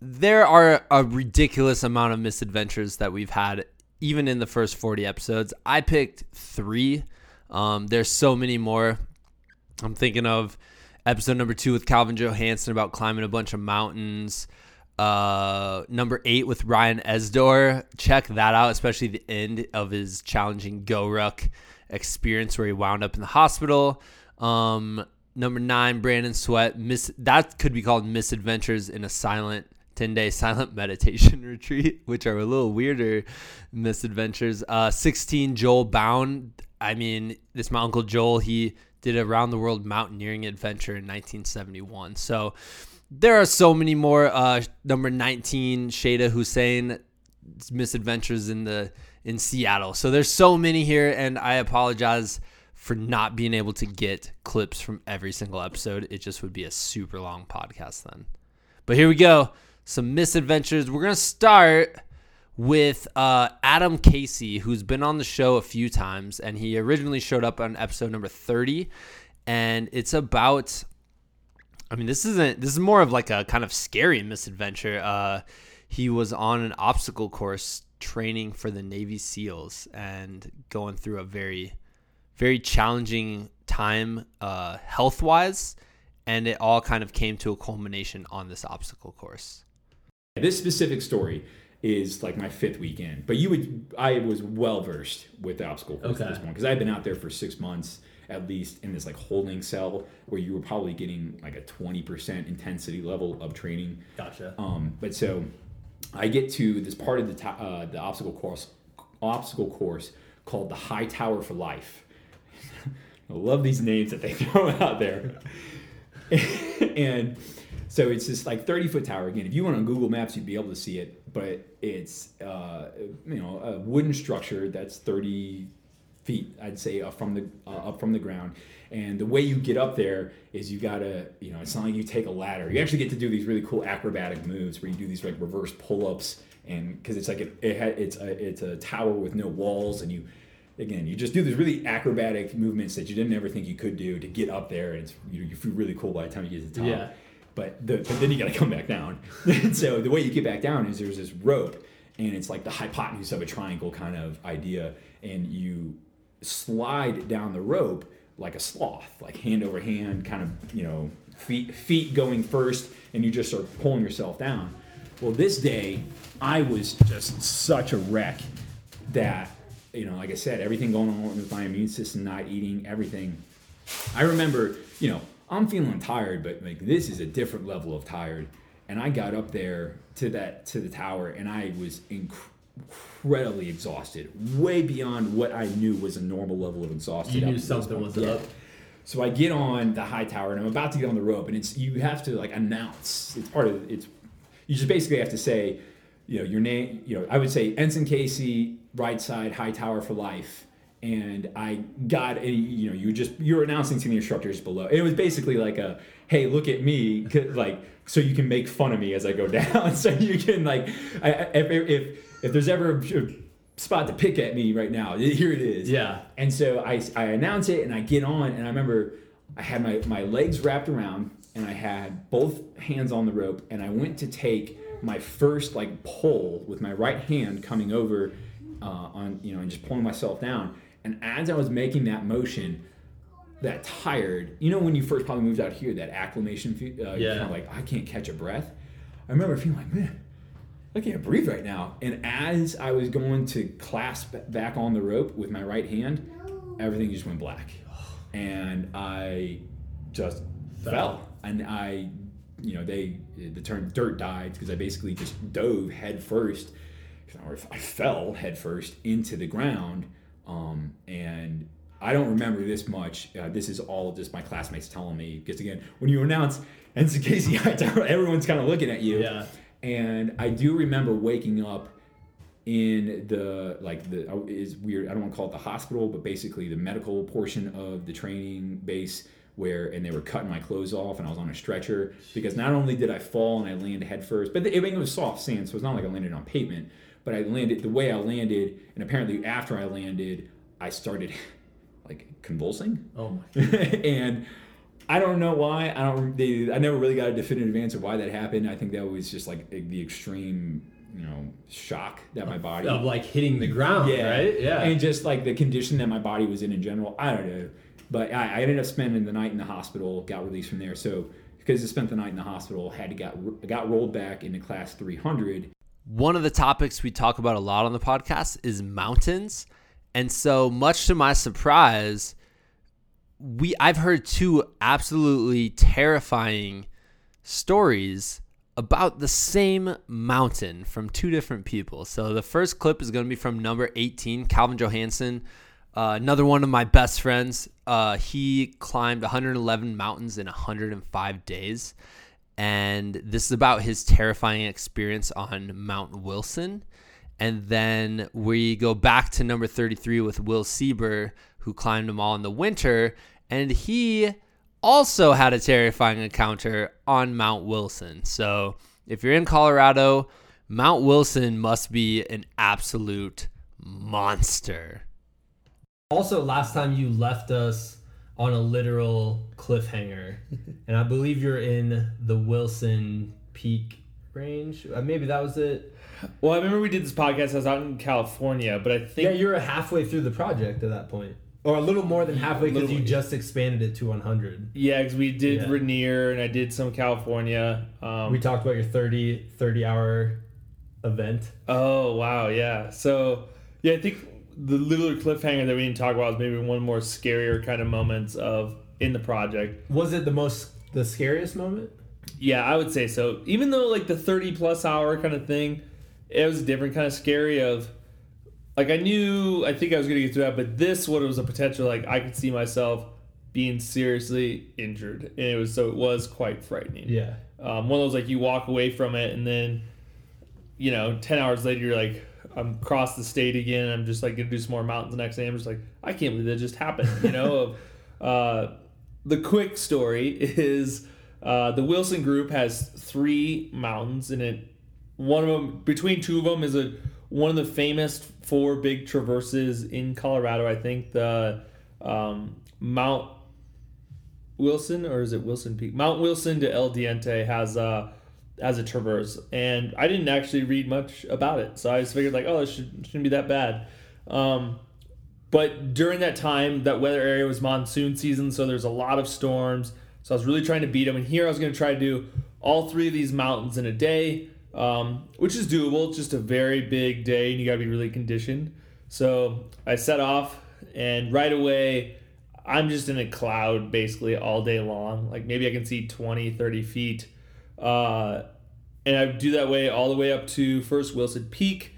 there are a ridiculous amount of misadventures that we've had, even in the first 40 episodes. I picked three. Um, there's so many more. I'm thinking of episode number two with Calvin Johansson about climbing a bunch of mountains. Uh, number eight with Ryan Esdor. Check that out, especially the end of his challenging GORUCK experience where he wound up in the hospital. Um, number nine, Brandon Sweat. Miss that could be called misadventures in a silent 10 day silent meditation retreat, which are a little weirder misadventures. Uh, 16, Joel Bound. I mean, this my uncle Joel, he did a round the world mountaineering adventure in 1971. So there are so many more. Uh, number 19, Shada Hussein, misadventures in the in Seattle. So there's so many here, and I apologize for not being able to get clips from every single episode. It just would be a super long podcast then. But here we go. Some misadventures. We're gonna start with uh, Adam Casey, who's been on the show a few times, and he originally showed up on episode number 30. And it's about I mean, this isn't this is more of like a kind of scary misadventure. Uh, he was on an obstacle course training for the Navy SEALs and going through a very, very challenging time uh, health wise. And it all kind of came to a culmination on this obstacle course. This specific story is like my fifth weekend, but you would, I was well versed with the obstacle course okay. at this point because I had been out there for six months at least in this like holding cell where you were probably getting like a 20% intensity level of training. Gotcha. Um, but so I get to this part of the ta- uh, the obstacle course obstacle course called the High Tower for Life. I love these names that they throw out there. and so it's this like 30 foot tower. Again, if you went on Google Maps, you'd be able to see it. But it's uh, you know a wooden structure that's 30 feet, I'd say, up from the uh, up from the ground. And the way you get up there is you gotta, you know, it's not like you take a ladder. You actually get to do these really cool acrobatic moves where you do these like reverse pull-ups, and because it's like it, it ha- it's a it's a tower with no walls, and you again you just do these really acrobatic movements that you didn't ever think you could do to get up there, and it's you, you feel really cool by the time you get to the top. Yeah. But, the, but then you got to come back down. so the way you get back down is there's this rope, and it's like the hypotenuse of a triangle kind of idea, and you slide down the rope like a sloth, like hand over hand, kind of, you know, feet feet going first, and you just start pulling yourself down. Well, this day, I was just such a wreck that, you know, like I said, everything going on with my immune system, not eating, everything. I remember, you know, I'm feeling tired, but like this is a different level of tired. And I got up there to that to the tower, and I was incredible incredibly exhausted, way beyond what I knew was a normal level of exhaustion. You knew something was yeah. up. So I get on the high tower and I'm about to get on the rope, and it's you have to like announce. It's part of it's. You just basically have to say, you know, your name. You know, I would say Ensign Casey, right side, high tower for life. And I got a, you know, you just you're announcing to the instructors below. It was basically like a, hey, look at me, like so you can make fun of me as I go down. so you can like, I, if, if if there's ever a spot to pick at me right now, here it is. Yeah. And so I, I announce it and I get on and I remember I had my, my legs wrapped around and I had both hands on the rope and I went to take my first like pull with my right hand coming over uh, on you know and just pulling myself down. And as I was making that motion, that tired, you know, when you first probably moved out here, that acclimation, uh, Yeah. kind of like I can't catch a breath. I remember feeling like, man, I can't breathe right now. And as I was going to clasp back on the rope with my right hand, everything just went black. And I just fell. And I, you know, they, the term dirt died because I basically just dove head first. Or I fell headfirst into the ground. Um, and I don't remember this much. Uh, this is all just my classmates telling me. Because again, when you announce Ensign Casey Hightower, everyone's kind of looking at you. Yeah. And I do remember waking up in the like the oh, is weird. I don't want to call it the hospital, but basically the medical portion of the training base where and they were cutting my clothes off and I was on a stretcher because not only did I fall and I landed head first, but it, it was soft sand, so it's not like I landed on pavement. But I landed the way I landed, and apparently after I landed, I started like convulsing. Oh my. and I don't know why. I don't. They, I never really got a definitive answer why that happened. I think that was just like the extreme, you know, shock that my body Of like hitting the ground, yeah right? Yeah. and just like the condition that my body was in in general. I don't know, but I, I ended up spending the night in the hospital. Got released from there. So because I spent the night in the hospital, had to got got rolled back into class 300. One of the topics we talk about a lot on the podcast is mountains. And so much to my surprise, we I've heard two absolutely terrifying stories about the same mountain from two different people. So the first clip is going to be from number 18, Calvin Johansson, uh, another one of my best friends. Uh, he climbed 111 mountains in 105 days. And this is about his terrifying experience on Mount Wilson. And then we go back to number 33 with Will Sieber, who climbed them all in the winter. And he also had a terrifying encounter on Mount Wilson. So if you're in Colorado, Mount Wilson must be an absolute monster. Also, last time you left us on a literal cliffhanger, and I believe you're in the Wilson Peak range. Uh, maybe that was it. Well, I remember we did this podcast. I was out in California, but I think Yeah, you're halfway through the project at that point, or a little more than halfway because you just expanded it to 100. yeah, because we did Yeah. Rainier and I did some California. Um, we talked about your 30 30 hour event. Oh wow, yeah. So yeah, I think the little cliffhanger that we didn't talk about was maybe one more scarier kind of moments of in the project. Was it the most the scariest moment? Yeah, I would say so. Even though like the thirty plus hour kind of thing, it was a different kind of scary. Of like I knew I think I was gonna get through that, but this what it was a potential like I could see myself being seriously injured, and it was so it was quite frightening. Yeah. um, one of those like you walk away from it and then you know 10 hours later you're like i'm across the state again i'm just like gonna do some more mountains the next day i'm just like i can't believe that just happened you know uh, the quick story is uh, the wilson group has three mountains and it one of them between two of them is a one of the famous four big traverses in colorado i think the um, mount Wilson or is it Wilson Peak? Mount Wilson to El Diente has a has a traverse, and I didn't actually read much about it, so I just figured like, oh, it should, shouldn't be that bad. Um, but during that time, that weather area was monsoon season, so there's a lot of storms. So I was really trying to beat them, and here I was going to try to do all three of these mountains in a day, um, which is doable. It's just a very big day, and you got to be really conditioned. So I set off, and right away. I'm just in a cloud basically all day long. Like maybe I can see 20, 30 feet. Uh, and I do that way all the way up to first Wilson Peak.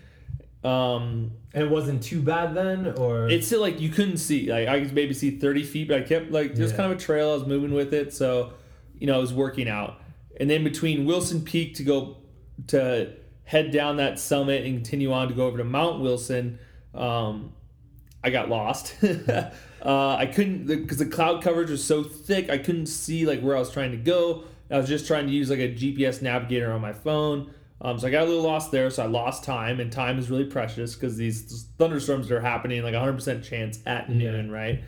Um, and it wasn't too bad then, or it's still like you couldn't see. Like I could maybe see 30 feet, but I kept like there's Yeah. kind of a trail. I was moving with it, so you know I was working out. And then between Wilson Peak to go to head down that summit and continue on to go over to Mount Wilson, um, I got lost. uh, I couldn't because the cloud coverage was so thick. I couldn't see like where I was trying to go. I was just trying to use like a GPS navigator on my phone. Um, so I got a little lost there. So I lost time, and time is really precious because these thunderstorms are happening like 100% chance at noon, right?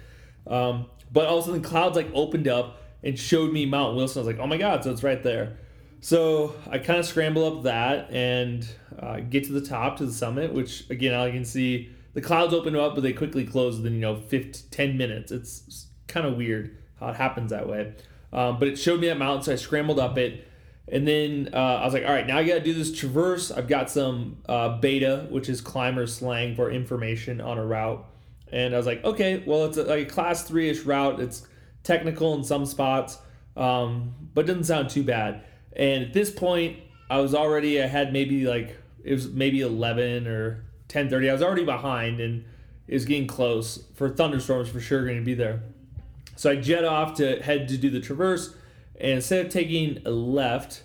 Um, but all of a sudden, clouds like opened up and showed me Mount Wilson. I was like, oh my god, so it's right there. So I kind of scramble up that and uh, get to the top to the summit, which again I can see the clouds open up, but they quickly close within you know 15, 10 minutes. It's kind of weird how it happens that way. Um, but it showed me that mountain, so I scrambled up it. And then uh, I was like, all right, now I got to do this traverse. I've got some uh, beta, which is climber slang for information on a route. And I was like, okay, well, it's a, like a class three ish route. It's technical in some spots, um, but doesn't sound too bad. And at this point, I was already, I had maybe like, it was maybe 11 or 10.30. I was already behind and it was getting close for thunderstorms for sure going to be there. So I jet off to head to do the traverse. And instead of taking a left,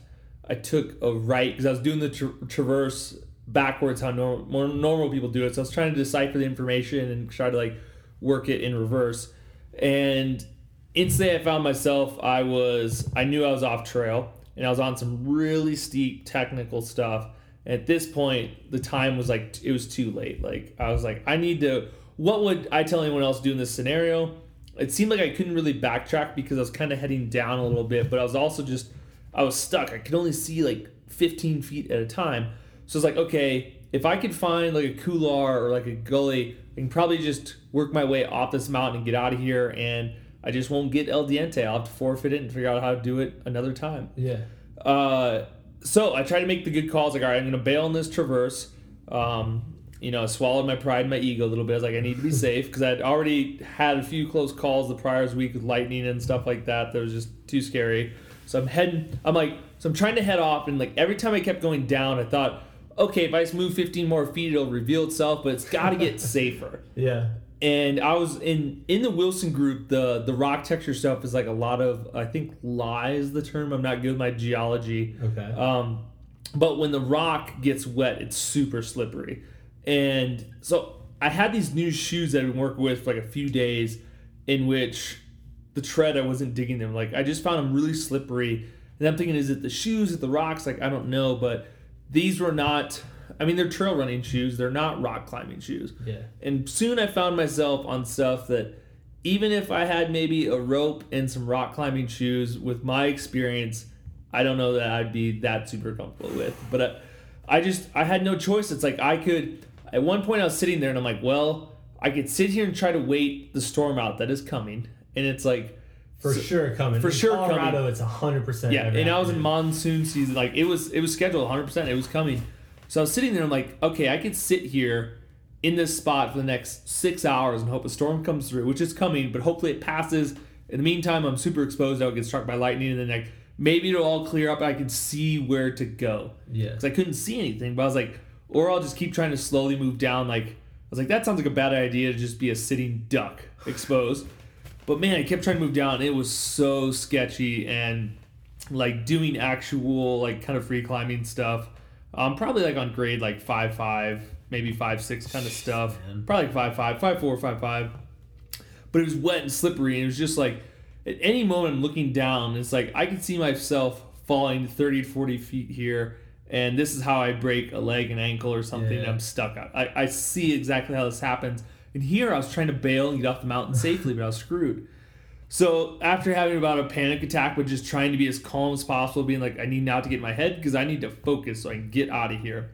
I took a right because I was doing the tra- traverse backwards how normal, normal people do it. So I was trying to decipher the information and try to like work it in reverse. And instantly I found myself, I was, I knew I was off trail and I was on some really steep technical stuff. And at this point, the time was like, it was too late. Like, I was like, I need to, what would I tell anyone else do in this scenario? It seemed like I couldn't really backtrack because I was kind of heading down a little bit, but I was also just, I was stuck. I could only see like 15 feet at a time. So it's like, okay, if I could find like a couloir or like a gully, I can probably just work my way off this mountain and get out of here. And I just won't get El Diente. I'll have to forfeit it and figure out how to do it another time. Yeah. Uh, so I try to make the good calls. Like, all right, I'm going to bail on this traverse. Um, you know, I swallowed my pride and my ego a little bit. I was like, I need to be safe because I'd already had a few close calls the prior week with lightning and stuff like that. That was just too scary. So I'm heading. I'm like, so I'm trying to head off, and like every time I kept going down, I thought, okay, if I just move 15 more feet, it'll reveal itself, but it's got to get safer. Yeah. And I was in in the Wilson group. The the rock texture stuff is like a lot of I think lie is the term. I'm not good with my geology. Okay. Um, but when the rock gets wet, it's super slippery. And so I had these new shoes that I've been working with for like a few days, in which the tread I wasn't digging them. Like I just found them really slippery. And I'm thinking, is it the shoes, is it the rocks? Like I don't know, but these were not. I mean, they're trail running shoes. They're not rock climbing shoes. Yeah. And soon I found myself on stuff that even if I had maybe a rope and some rock climbing shoes, with my experience, I don't know that I'd be that super comfortable with. But I, I just I had no choice. It's like I could. At one point, I was sitting there and I'm like, well, I could sit here and try to wait the storm out that is coming, and it's like For so- sure coming. For sure Colorado, coming. it's hundred percent. Yeah, and I was in monsoon season. Like it was, it was scheduled 100. percent It was coming. So I was sitting there. I'm like, okay, I could sit here in this spot for the next six hours and hope a storm comes through, which is coming, but hopefully it passes. In the meantime, I'm super exposed. I'll get struck by lightning, and then like maybe it'll all clear up. and I can see where to go. Yeah. because I couldn't see anything. But I was like, or I'll just keep trying to slowly move down. Like I was like, that sounds like a bad idea to just be a sitting duck exposed. But man, I kept trying to move down. It was so sketchy and like doing actual like kind of free climbing stuff. Um, probably like on grade like five five, maybe five six kind of stuff. Probably like five five, five four, five five. But it was wet and slippery, and it was just like at any moment I'm looking down, it's like I could see myself falling 30 40 feet here, and this is how I break a leg, an ankle, or something. Yeah. And I'm stuck. I, I see exactly how this happens. And here I was trying to bail and get off the mountain safely, but I was screwed. So after having about a panic attack, but just trying to be as calm as possible, being like, I need now to get my head because I need to focus so I can get out of here.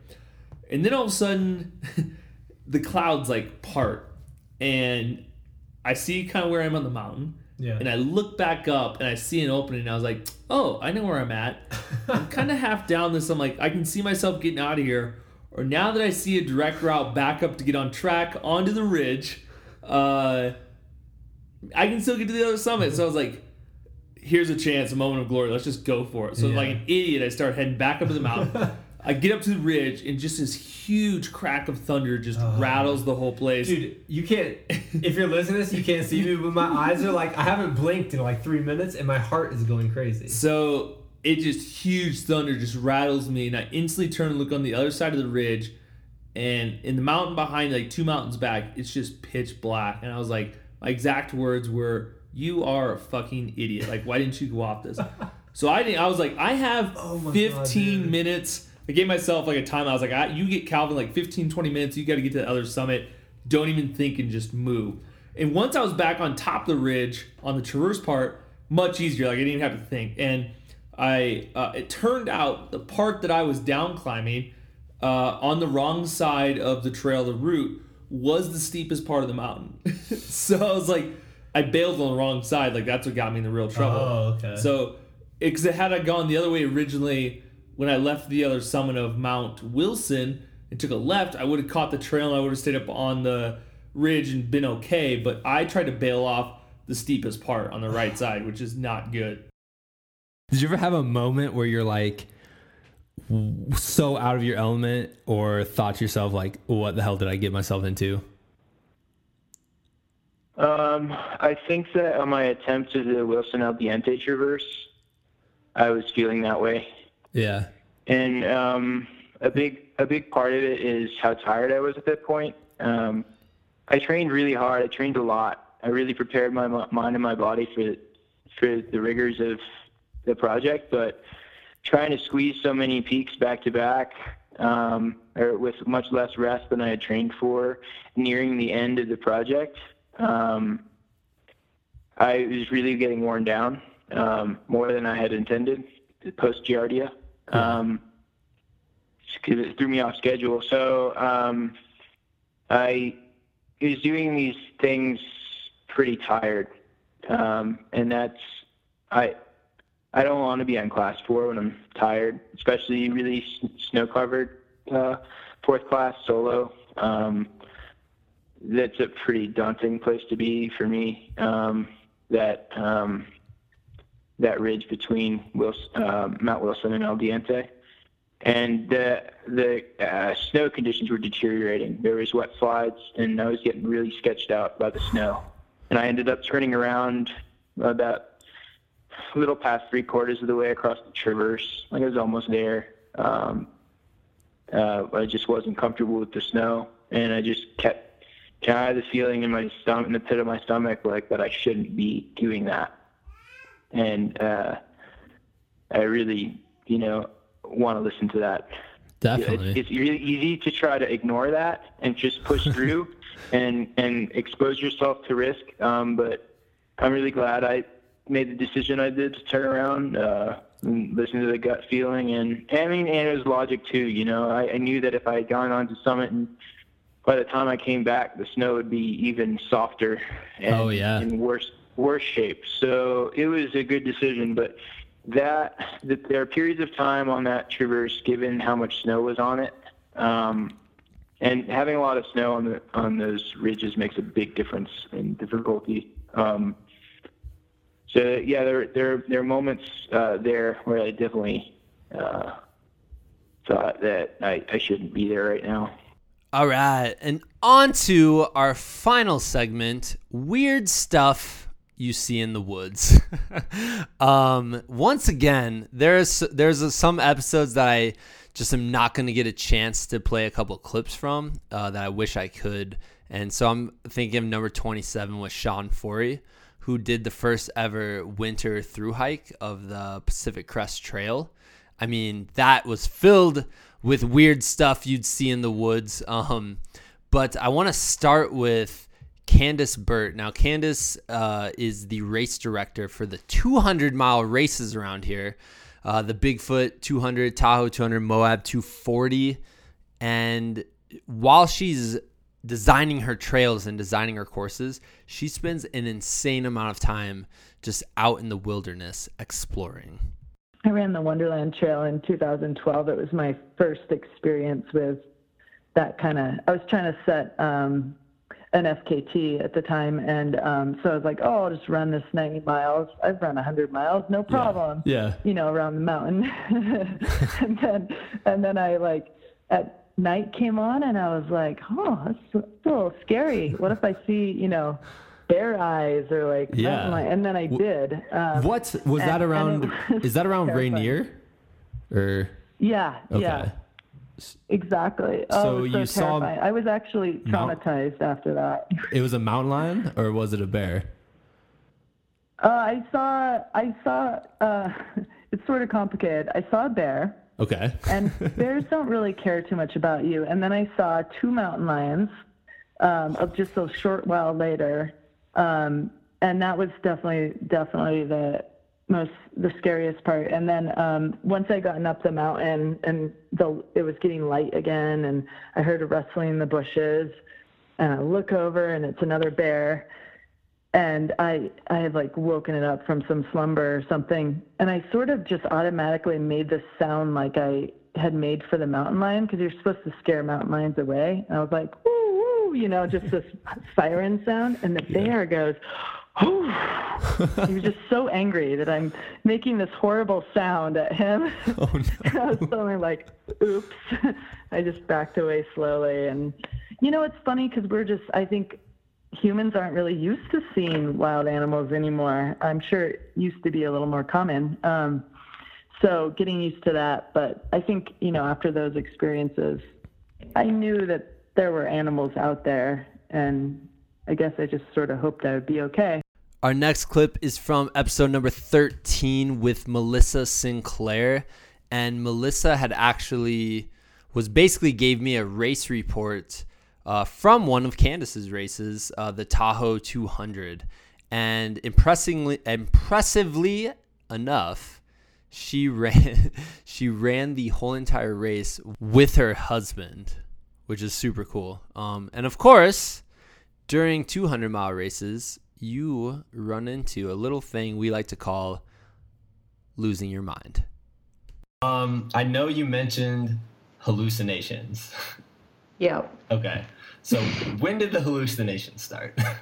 And then all of a sudden, the clouds like part, and I see kind of where I'm on the mountain. Yeah. And I look back up and I see an opening. And I was like, oh, I know where I'm at. I'm kind of half down this. I'm like, I can see myself getting out of here. Or now that I see a direct route back up to get on track onto the ridge, uh, I can still get to the other summit. So I was like, here's a chance, a moment of glory. Let's just go for it. So Yeah. like an idiot, I start heading back up to the mountain. I get up to the ridge and just this huge crack of thunder just oh. rattles the whole place. Dude, you can't. If you're listening to this, you can't see me, but my eyes are like I haven't blinked in like three minutes, and my heart is going crazy. So it just huge thunder just rattles me, and I instantly turn and look on the other side of the ridge, and in the mountain behind, like two mountains back, it's just pitch black. And I was like, my exact words were, "You are a fucking idiot! Like, why didn't you go off this?" so I didn't. I was like, I have Oh my God, 15 minutes. I gave myself like a time. I was like, I, you get Calvin like 15, 20 minutes. You got to get to the other summit. Don't even think and just move. And once I was back on top of the ridge on the traverse part, much easier. Like I didn't even have to think. And I uh, it turned out the part that I was down climbing uh, on the wrong side of the trail, the route was the steepest part of the mountain. so I was like, I bailed on the wrong side. Like that's what got me in the real trouble. Oh, okay. So, because had I gone the other way originally, when I left the other summit of Mount Wilson and took a left, I would have caught the trail and I would have stayed up on the ridge and been okay. But I tried to bail off the steepest part on the right side, which is not good. Did you ever have a moment where you're like so out of your element or thought to yourself like, what the hell did I get myself into? Um, I think that on my attempt to the Wilson El Diente Traverse, I was feeling that way. Yeah. And um, a big a big part of it is how tired I was at that point. Um, I trained really hard. I trained a lot. I really prepared my mind and my body for for the rigors of the project. But trying to squeeze so many peaks back to back, um, or with much less rest than I had trained for, nearing the end of the project, um, I was really getting worn down um, more than I had intended post Giardia. Um, because it threw me off schedule. So um, I was doing these things pretty tired, um, and that's I I don't want to be on class four when I'm tired, especially really snow covered uh, fourth class solo. Um, that's a pretty daunting place to be for me. Um, that um, that ridge between Wilson, uh, Mount Wilson and El Diente, and the the uh, snow conditions were deteriorating. There was wet slides, and I was getting really sketched out by the snow. And I ended up turning around about a little past three quarters of the way across the traverse. Like I was almost there. Um, uh, I just wasn't comfortable with the snow, and I just kept of had the feeling in my stomach, in the pit of my stomach, like that I shouldn't be doing that. And uh, I really, you know, want to listen to that. Definitely. It's, it's really easy to try to ignore that and just push through and and expose yourself to risk. Um, but I'm really glad I made the decision I did to turn around, uh, and listen to the gut feeling, and I mean, and it was logic too. You know, I, I knew that if I had gone on to summit and by the time I came back, the snow would be even softer and Oh, yeah. in worse worse shape. So it was a good decision, but that, that there are periods of time on that traverse, given how much snow was on it, um, and having a lot of snow on the on those ridges makes a big difference in difficulty. Um, so yeah, there there there are moments uh, there where I definitely uh, thought that I, I shouldn't be there right now. All right, and on to our final segment weird stuff you see in the woods. um, once again, there's there's some episodes that I just am not going to get a chance to play a couple clips from uh, that I wish I could. And so I'm thinking of number 27 with Shawn Forry, who did the first ever winter through hike of the Pacific Crest Trail. I mean, that was filled with weird stuff you'd see in the woods. Um, but I want to start with Candace Burt. Now, Candace uh, is the race director for the 200 mile races around here uh, the Bigfoot 200, Tahoe 200, Moab 240. And while she's designing her trails and designing her courses, she spends an insane amount of time just out in the wilderness exploring. I ran the Wonderland Trail in 2012. It was my first experience with that kind of. I was trying to set um, an FKT at the time, and um, so I was like, "Oh, I'll just run this 90 miles. I've run 100 miles, no problem." Yeah. You know, around the mountain, and then and then I like at night came on, and I was like, "Oh, that's, that's a little scary. What if I see, you know?" Bear eyes or like Yeah. like, and then I did. Um, What was that and- and around? was Is that around terrifying. Rainier? Or Yeah, okay. yeah, exactly. So Oh, so you saw- terrifying. I was actually traumatized after that. It was a mountain lion or was it a bear? Uh, I saw, I saw. Uh, it's sort of complicated. I saw a bear, Okay. and bears don't really care too much about you. And then I saw two mountain lions, um, of just a short while later, um, and that was definitely, definitely the most the scariest part. And then um, once I gotten up the mountain and the it was getting light again, and I heard a rustling in the bushes, and I look over and it's another bear, and I I had like woken it up from some slumber or something, and I sort of just automatically made this sound like I had made for the mountain lion because you're supposed to scare mountain lions away. And I was like, woo woo, you know, just this siren sound, and the bear goes. He was just so angry that I'm making this horrible sound at him. Oh no! I was suddenly like, "Oops!" I just backed away slowly, and you know, it's funny because we're just, I think, humans aren't really used to seeing wild animals anymore. I'm sure it used to be a little more common. Um, so getting used to that, but I think you know, after those experiences, I knew that there were animals out there, and I guess I just sort of hoped I would be okay. Our next clip is from episode number 13 with Melissa Sinclair. And Melissa had actually, was basically gave me a race report uh, from one of Candace's races, uh, the Tahoe 200. And impressively, impressively enough, she ran, she ran the whole entire race with her husband, which is super cool. Um, and of course, during 200 mile races, you run into a little thing we like to call losing your mind. Um, I know you mentioned hallucinations. Yeah. Okay. So when did the hallucinations start?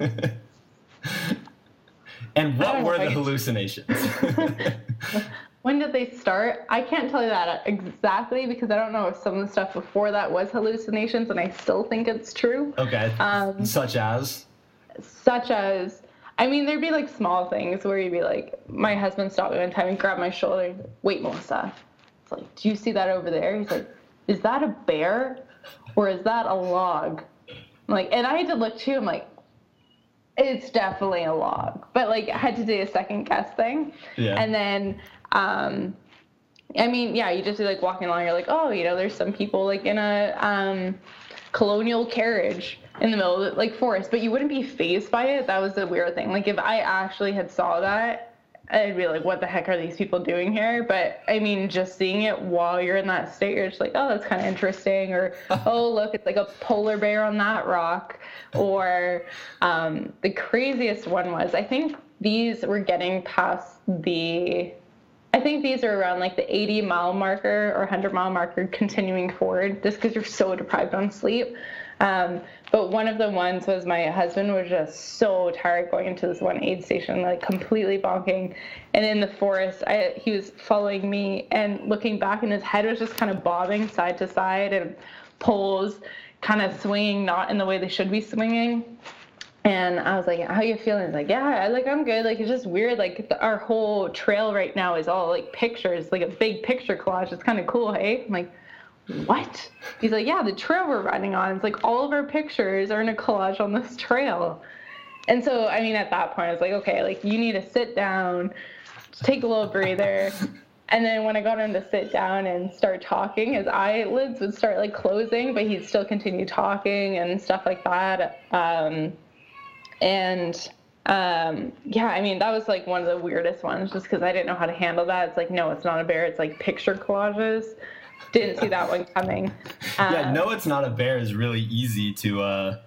and what were the hallucinations? when did they start? I can't tell you that exactly because I don't know if some of the stuff before that was hallucinations and I still think it's true. Okay. Um, Such as? such as I mean, there'd be like small things where you'd be like, my husband stopped me one time and grabbed my shoulder. Wait, Melissa. It's like, do you see that over there? He's like, is that a bear or is that a log? I'm like, and I had to look too. I'm like, it's definitely a log. But like, I had to do a second guess thing. Yeah. And then, um, I mean, yeah, you just be like walking along. You're like, oh, you know, there's some people like in a um, colonial carriage in the middle of the, like forest, but you wouldn't be phased by it. That was the weird thing. Like if I actually had saw that, I'd be like, what the heck are these people doing here? But I mean, just seeing it while you're in that state, you're just like, oh, that's kind of interesting. Or, oh, look, it's like a polar bear on that rock. Or um, the craziest one was, I think these were getting past the think these are around like the 80 mile marker or 100 mile marker continuing forward just because you're so deprived on sleep. Um, but one of the ones was my husband was just so tired going into this one aid station, like completely bonking. And in the forest, I, he was following me and looking back, and his head was just kind of bobbing side to side and poles kind of swinging not in the way they should be swinging. And I was like, "How you feeling?" He's like, "Yeah, like I'm good. Like it's just weird. Like the, our whole trail right now is all like pictures, like a big picture collage. It's kind of cool, hey?" I'm like, "What?" He's like, "Yeah, the trail we're riding on. It's like all of our pictures are in a collage on this trail." And so, I mean, at that point, I was like, "Okay, like you need to sit down, take a little breather." And then when I got him to sit down and start talking, his eyelids would start like closing, but he'd still continue talking and stuff like that. Um, and um, yeah, I mean, that was like one of the weirdest ones just because I didn't know how to handle that. It's like, no, it's not a bear, it's like picture collages. Didn't see that one coming. yeah, Um, no, it's not a bear is really easy to uh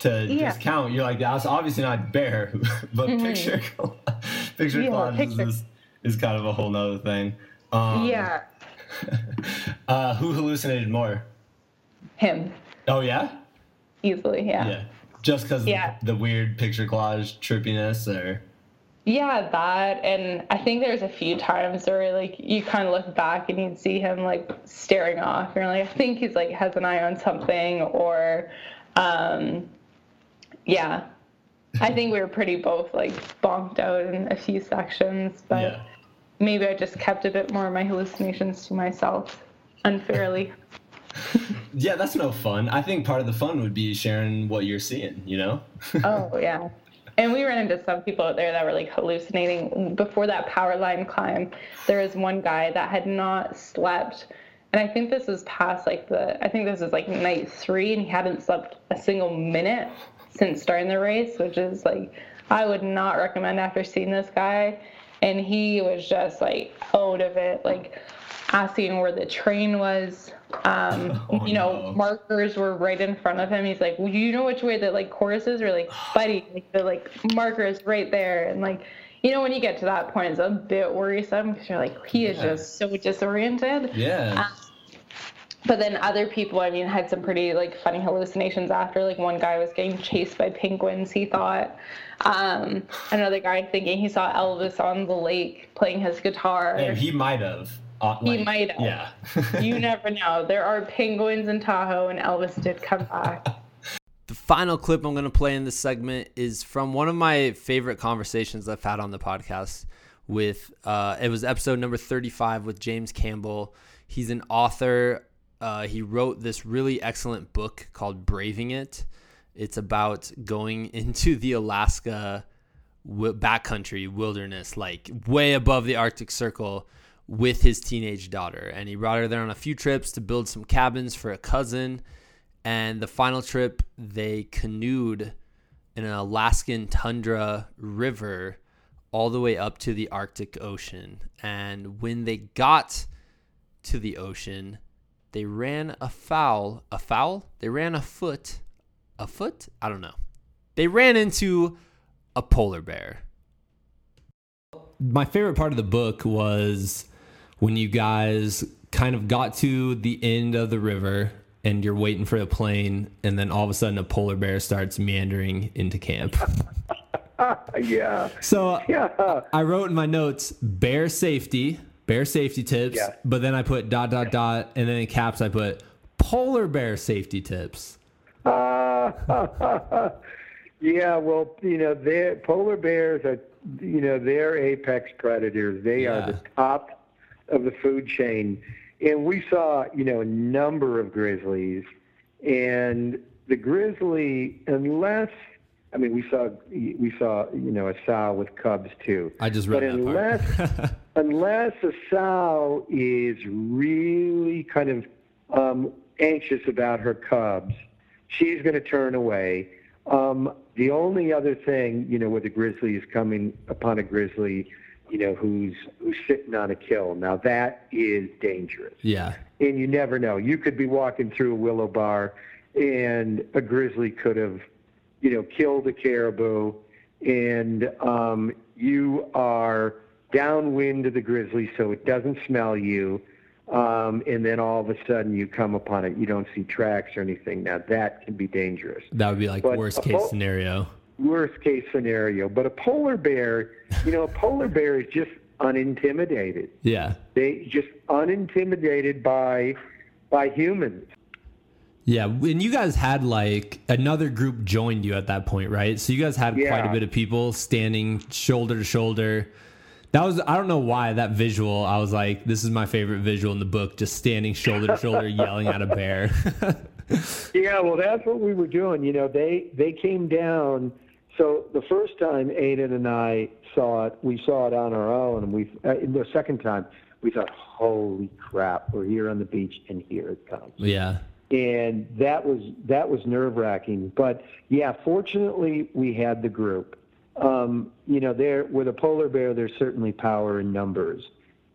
to Yeah. discount. You're like, that's obviously not a bear, but Mhm. picture picture Yeah, collages picture- is, is kind of a whole nother thing. Um, yeah, Uh, who hallucinated more? him Oh yeah. easily. Yeah. Yeah. Just because Yeah. the weird picture collage trippiness, or Yeah, that, and I think there's a few times where like you kind of look back and you'd see him like staring off. You're like, I think he's like has an eye on something, or, um, yeah, I think we were pretty both like bonked out in a few sections, but Yeah. maybe I just kept a bit more of my hallucinations to myself unfairly. yeah, that's no fun. I think part of the fun would be sharing what you're seeing. You know. oh yeah and we ran into some people out there that were like hallucinating before that power line climb there was one guy that had not slept and i think this was past like the i think this was like night three and he hadn't slept a single minute since starting the race which is like i would not recommend after seeing this guy and he was just like out of it, like asking where the train was. Um, you know, markers were right in front of him. He's like, well, you know which way the like course is? Or like, buddy, like the like marker is right there. And like, you know, when you get to that point, it's a bit worrisome because you're like, he is Yeah. just so disoriented. Yeah. Um, but then other people, I mean, had some pretty like funny hallucinations after. Like one guy was getting chased by penguins. He thought. Um, another guy thinking he saw Elvis on the lake playing his guitar. And he might have. Uh, He like, might have. Yeah. you never know. There are penguins in Tahoe, and Elvis did come back. The final clip I'm going to play in this segment is from one of my favorite conversations I've had on the podcast with uh, it was episode number 35 with James Campbell. He's an author. Uh, he wrote this really excellent book called Braving It. It's about going into the Alaska backcountry wilderness, like way above the Arctic Circle, with his teenage daughter. And he brought her there on a few trips to build some cabins for a cousin. And the final trip, they canoed in an Alaskan tundra river all the way up to the Arctic Ocean. And when they got to the ocean, they ran afoul. A foul? They ran a foot. A foot? I don't know. They ran into a polar bear. my favorite part of the book was when you guys kind of got to the end of the river and you're waiting for the plane and then all of a sudden a polar bear starts meandering into camp. yeah. So yeah. I wrote in my notes bear safety, bear safety tips, Yeah. but then I put dot dot dot and then in caps I put polar bear safety tips. Uh, yeah, well, you know, polar bears are, you know, they're apex predators. They are the top of the food chain. And we saw, you know, a number of grizzlies. And the grizzly, unless, I mean, we saw, we saw, you know, a sow with cubs too. I just but read that unless, unless a sow is really kind of um, anxious about her cubs, she's going to turn away. Um, the only other thing, you know, where the grizzly is coming upon a grizzly, you know, who's who's sitting on a kill. Now that is dangerous, Yeah. and you never know. You could be walking through a willow bar, and a grizzly could have, you know, killed a caribou, and um, you are downwind of the grizzly, so it doesn't smell you. Um, and then all of a sudden you come upon it, you don't see tracks or anything. Now that can be dangerous. That would be like But worst case scenario. Worst case scenario. But a polar bear, you know, a polar bear is just unintimidated. Yeah. They just unintimidated by by humans. Yeah, and you guys had like another group joined you at that point, right? So you guys had quite a bit of people standing shoulder to shoulder. That was I don't know why that visual. I was like, this is my favorite visual in the book, just standing shoulder to shoulder yelling at a bear. Yeah, well, that's what we were doing. You know, they they came down. So the first time Aiden and I saw it, we saw it on our own, and we uh, the second time we thought, "Holy crap, we're here on the beach, and here it comes." yeah. and that was that was nerve wracking. But yeah, fortunately we had the group. Um, you know, there with a polar bear, there's certainly power in numbers,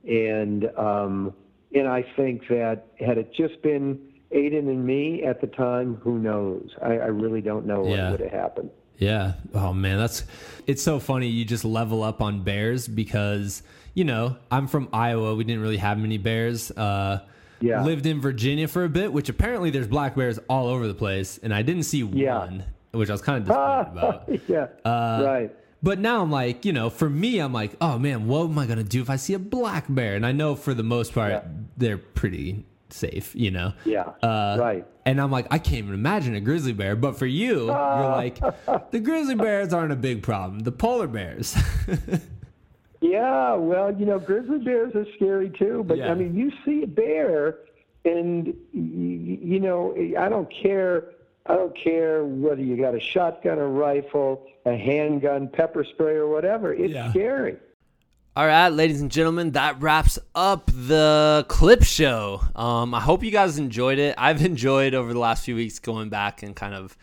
and um, and I think that had it just been Aiden and me at the time, who knows? I, I really don't know Yeah. what would have happened. Yeah. Oh man, that's it's so funny. You just level up on bears because you know I'm from Iowa. We didn't really have many bears. Uh, Yeah. Lived in Virginia for a bit, which apparently there's black bears all over the place, and I didn't see one, which I was kind of disappointed about. yeah. Uh, right. But now I'm like, you know, for me, I'm like, oh man, what am I gonna do if I see a black bear? And I know for the most part, they're pretty safe, you know. Yeah. Uh, right. And I'm like, I can't even imagine a grizzly bear. But for you, you're like, the grizzly bears aren't a big problem. The polar bears. Yeah, well, you know, grizzly bears are scary too. But Yeah. I mean, you see a bear, and you know, I don't care. I don't care whether you got a shotgun, a rifle, a handgun, pepper spray, or whatever. It's scary. All right, ladies and gentlemen, that wraps up the clip show. Um, I hope you guys enjoyed it. I've enjoyed over the last few weeks going back and kind of,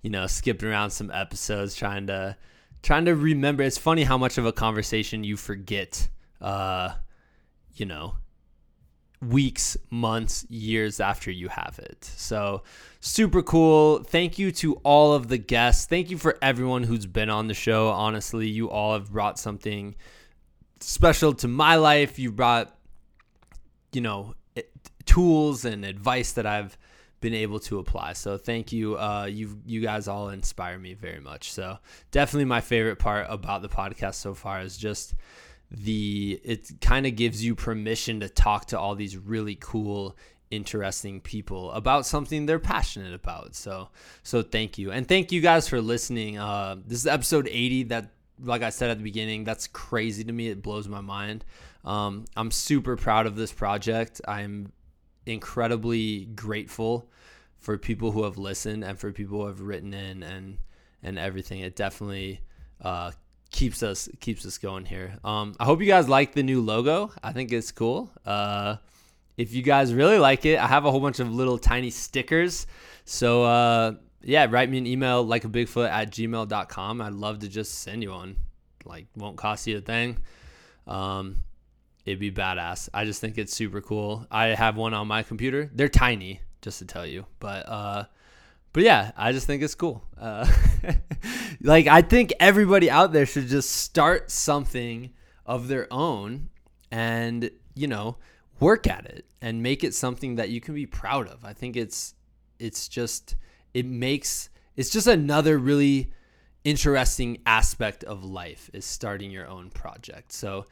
you know, skipping around some episodes, trying to trying to remember. It's funny how much of a conversation you forget. Uh, you know, weeks, months, years after you have it. So, super cool. Thank you to all of the guests. Thank you for everyone who's been on the show. Honestly, you all have brought something special to my life. You brought, you know, tools and advice that I've been able to apply. So thank you. Uh, you you guys all inspire me very much. So definitely my favorite part about the podcast so far is just the it kind of gives you permission to talk to all these really cool interesting people about something they're passionate about so so thank you and thank you guys for listening uh this is episode 80 that like i said at the beginning that's crazy to me it blows my mind um i'm super proud of this project i'm incredibly grateful for people who have listened and for people who have written in and and everything it definitely uh keeps us keeps us going here. Um, I hope you guys like the new logo. I think it's cool. Uh, if you guys really like it, I have a whole bunch of little tiny stickers. So uh, yeah, write me an email like a bigfoot at gmail.com. I'd love to just send you one. Like won't cost you a thing. Um, it'd be badass. I just think it's super cool. I have one on my computer. They're tiny, just to tell you, but uh, but yeah, I just think it's cool. Uh, like I think everybody out there should just start something of their own, and you know, work at it and make it something that you can be proud of. I think it's it's just it makes it's just another really interesting aspect of life is starting your own project. So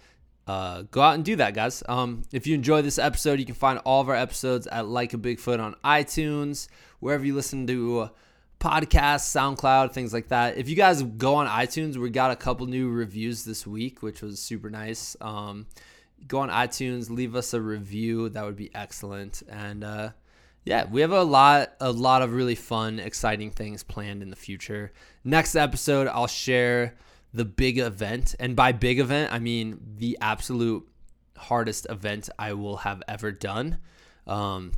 uh, go out and do that, guys. Um, if you enjoy this episode, you can find all of our episodes at Like a Bigfoot on iTunes, wherever you listen to podcasts, SoundCloud, things like that. If you guys go on iTunes, we got a couple new reviews this week, which was super nice. Um, go on iTunes, leave us a review. That would be excellent. And uh, yeah, we have a lot, a lot of really fun, exciting things planned in the future. Next episode, I'll share the big event. And by big event, I mean the absolute hardest event I will have ever done. Um,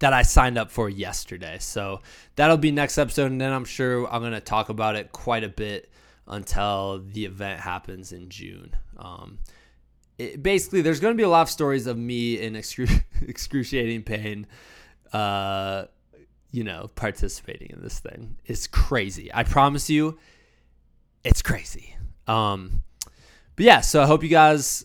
that I signed up for yesterday. So that'll be next episode. And then I'm sure I'm going to talk about it quite a bit until the event happens in June. Um, it, basically, there's going to be a lot of stories of me in excru- excruciating pain, uh, you know, participating in this thing. is crazy. I promise you, it's crazy. Um, but yeah, so I hope you guys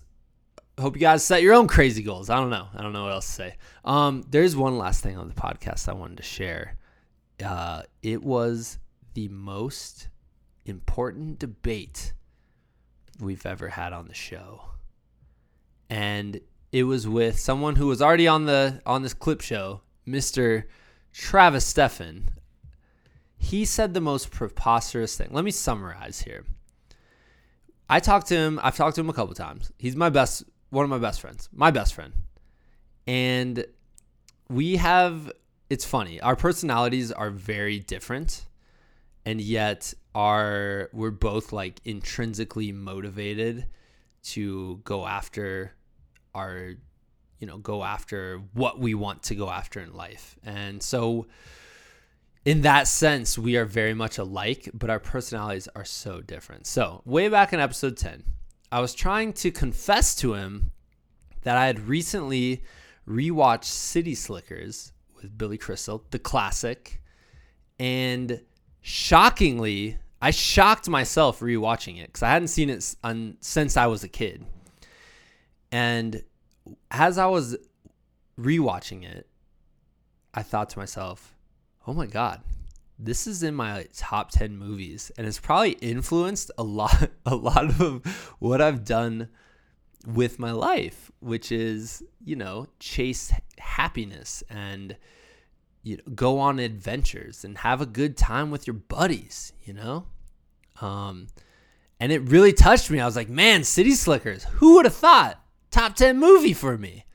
hope you guys set your own crazy goals. I don't know. I don't know what else to say. Um, there's one last thing on the podcast I wanted to share. Uh, it was the most important debate we've ever had on the show, and it was with someone who was already on the on this clip show, Mister Travis Stefan, he said the most preposterous thing. Let me summarize here. I talked to him, I've talked to him a couple times. He's my best one of my best friends, my best friend. And we have it's funny. Our personalities are very different and yet are we're both like intrinsically motivated to go after our you know, go after what we want to go after in life. And so in that sense, we are very much alike, but our personalities are so different. So, way back in episode 10, I was trying to confess to him that I had recently rewatched City Slickers with Billy Crystal, the classic, and shockingly, I shocked myself rewatching it because I hadn't seen it since I was a kid. And as I was rewatching it, I thought to myself, oh my god this is in my top 10 movies and it's probably influenced a lot a lot of what I've done with my life which is you know chase happiness and you know go on adventures and have a good time with your buddies you know? Um and it really touched me. I was like man city slickers who would have thought top 10 movie for me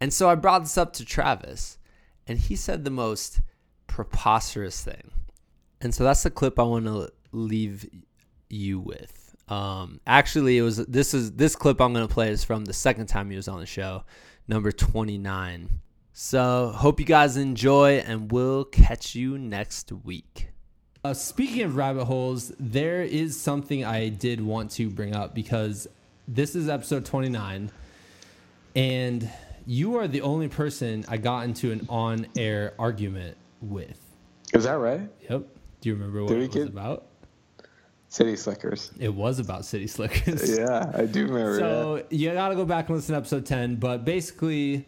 and so I brought this up to Travis and he said the most preposterous thing. And so that's the clip I want to leave you with. Um, actually, it was this is this clip I'm going to play is from the second time he was on the show, number 29. So hope you guys enjoy, and we'll catch you next week. uh, speaking of rabbit holes, there is something I did want to bring up because this is episode 29, and you are the only person I got into an on air argument with. Is that right? Yep. Do you remember what Did it was get- about? City Slickers. It was about City Slickers. Yeah, I do remember So you gotta go back and listen to episode 10. But basically,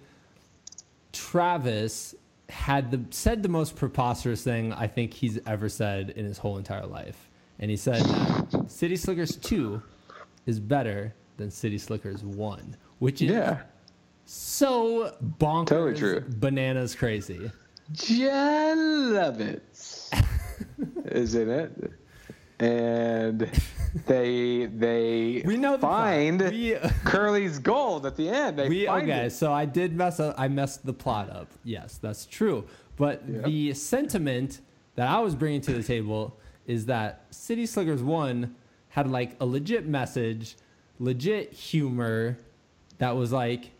Travis had the said the most preposterous thing I think he's ever said in his whole entire life. And he said City Slickers 2 is better than City Slickers 1, which is Yeah. so bonkers, Totally true. bananas crazy. Jellovitz is in it, and they they we know find Curly's gold at the end. They we okay it. so i did mess up i messed the plot up yes that's true but the sentiment that i was bringing to the table is that city slickers 1 had like a legit message legit humor that was like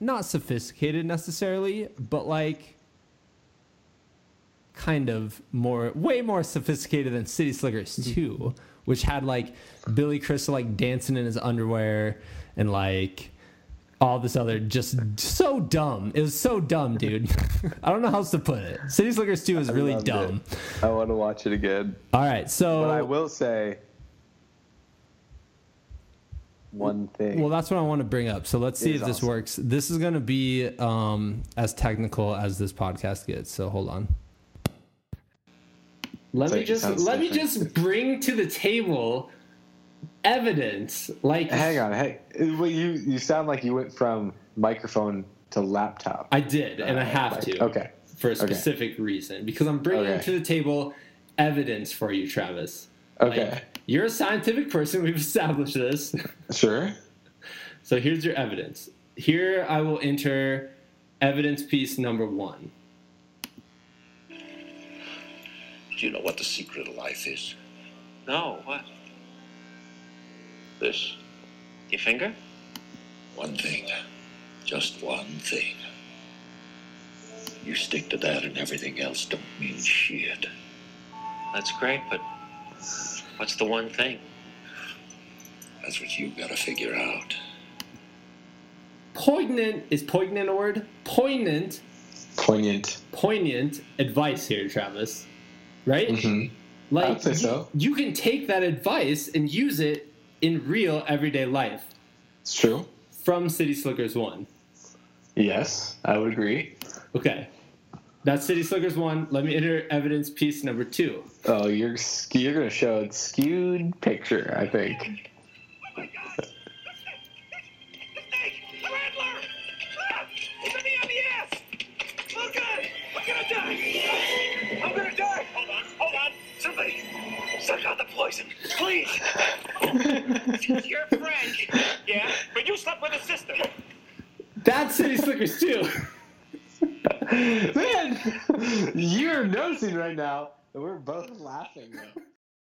not sophisticated necessarily but like kind of more way more sophisticated than city slickers mm-hmm. 2 which had like billy crystal like dancing in his underwear and like all this other just so dumb. It was so dumb dude. I don't know how else to put it. City slickers 2 is really dumb it. I want to watch it again. all right so But I will say one thing. Well, that's what I want to bring up. So let's see if this awesome. works. This is going to be um, as technical as this podcast gets. So hold on. Let It's me just sounds let me just bring to the table evidence. Like Hang on, hey, well, you you sound like you went from microphone to laptop. I did, and I Uh, have like- to. Okay. For a Okay. specific reason, because I'm bringing Okay. to the table evidence for you, Travis. Okay. Like, you're a scientific person. We've established this. Sure. So here's your evidence. Here I will enter evidence piece number one. Do you know what the secret of life is? No, what? This. Your finger? One thing. Just one thing. You stick to that and everything else don't mean shit. That's great, but what's the one thing? That's what you've gotta figure out. Poignant is poignant a word? Poignant, Poignant. poignant advice here, Travis. Right? Mhm. Like I'd say you, so. you can take that advice and use it in real everyday life. It's true. From City Slickers One. Yes, I would agree. Okay. That's City Slickers One. Let me enter evidence piece number two. Oh, you're sk- you're gonna show a skewed picture, I think. Look at me on the ass! Oh God! I'm gonna die! I'm gonna die! Hold on, hold on! Somebody, suck the poison, please! You're Frank, yeah? But you slept with his sister. That's City Slickers Two. Man, you're noticing right now that we're both laughing. Though.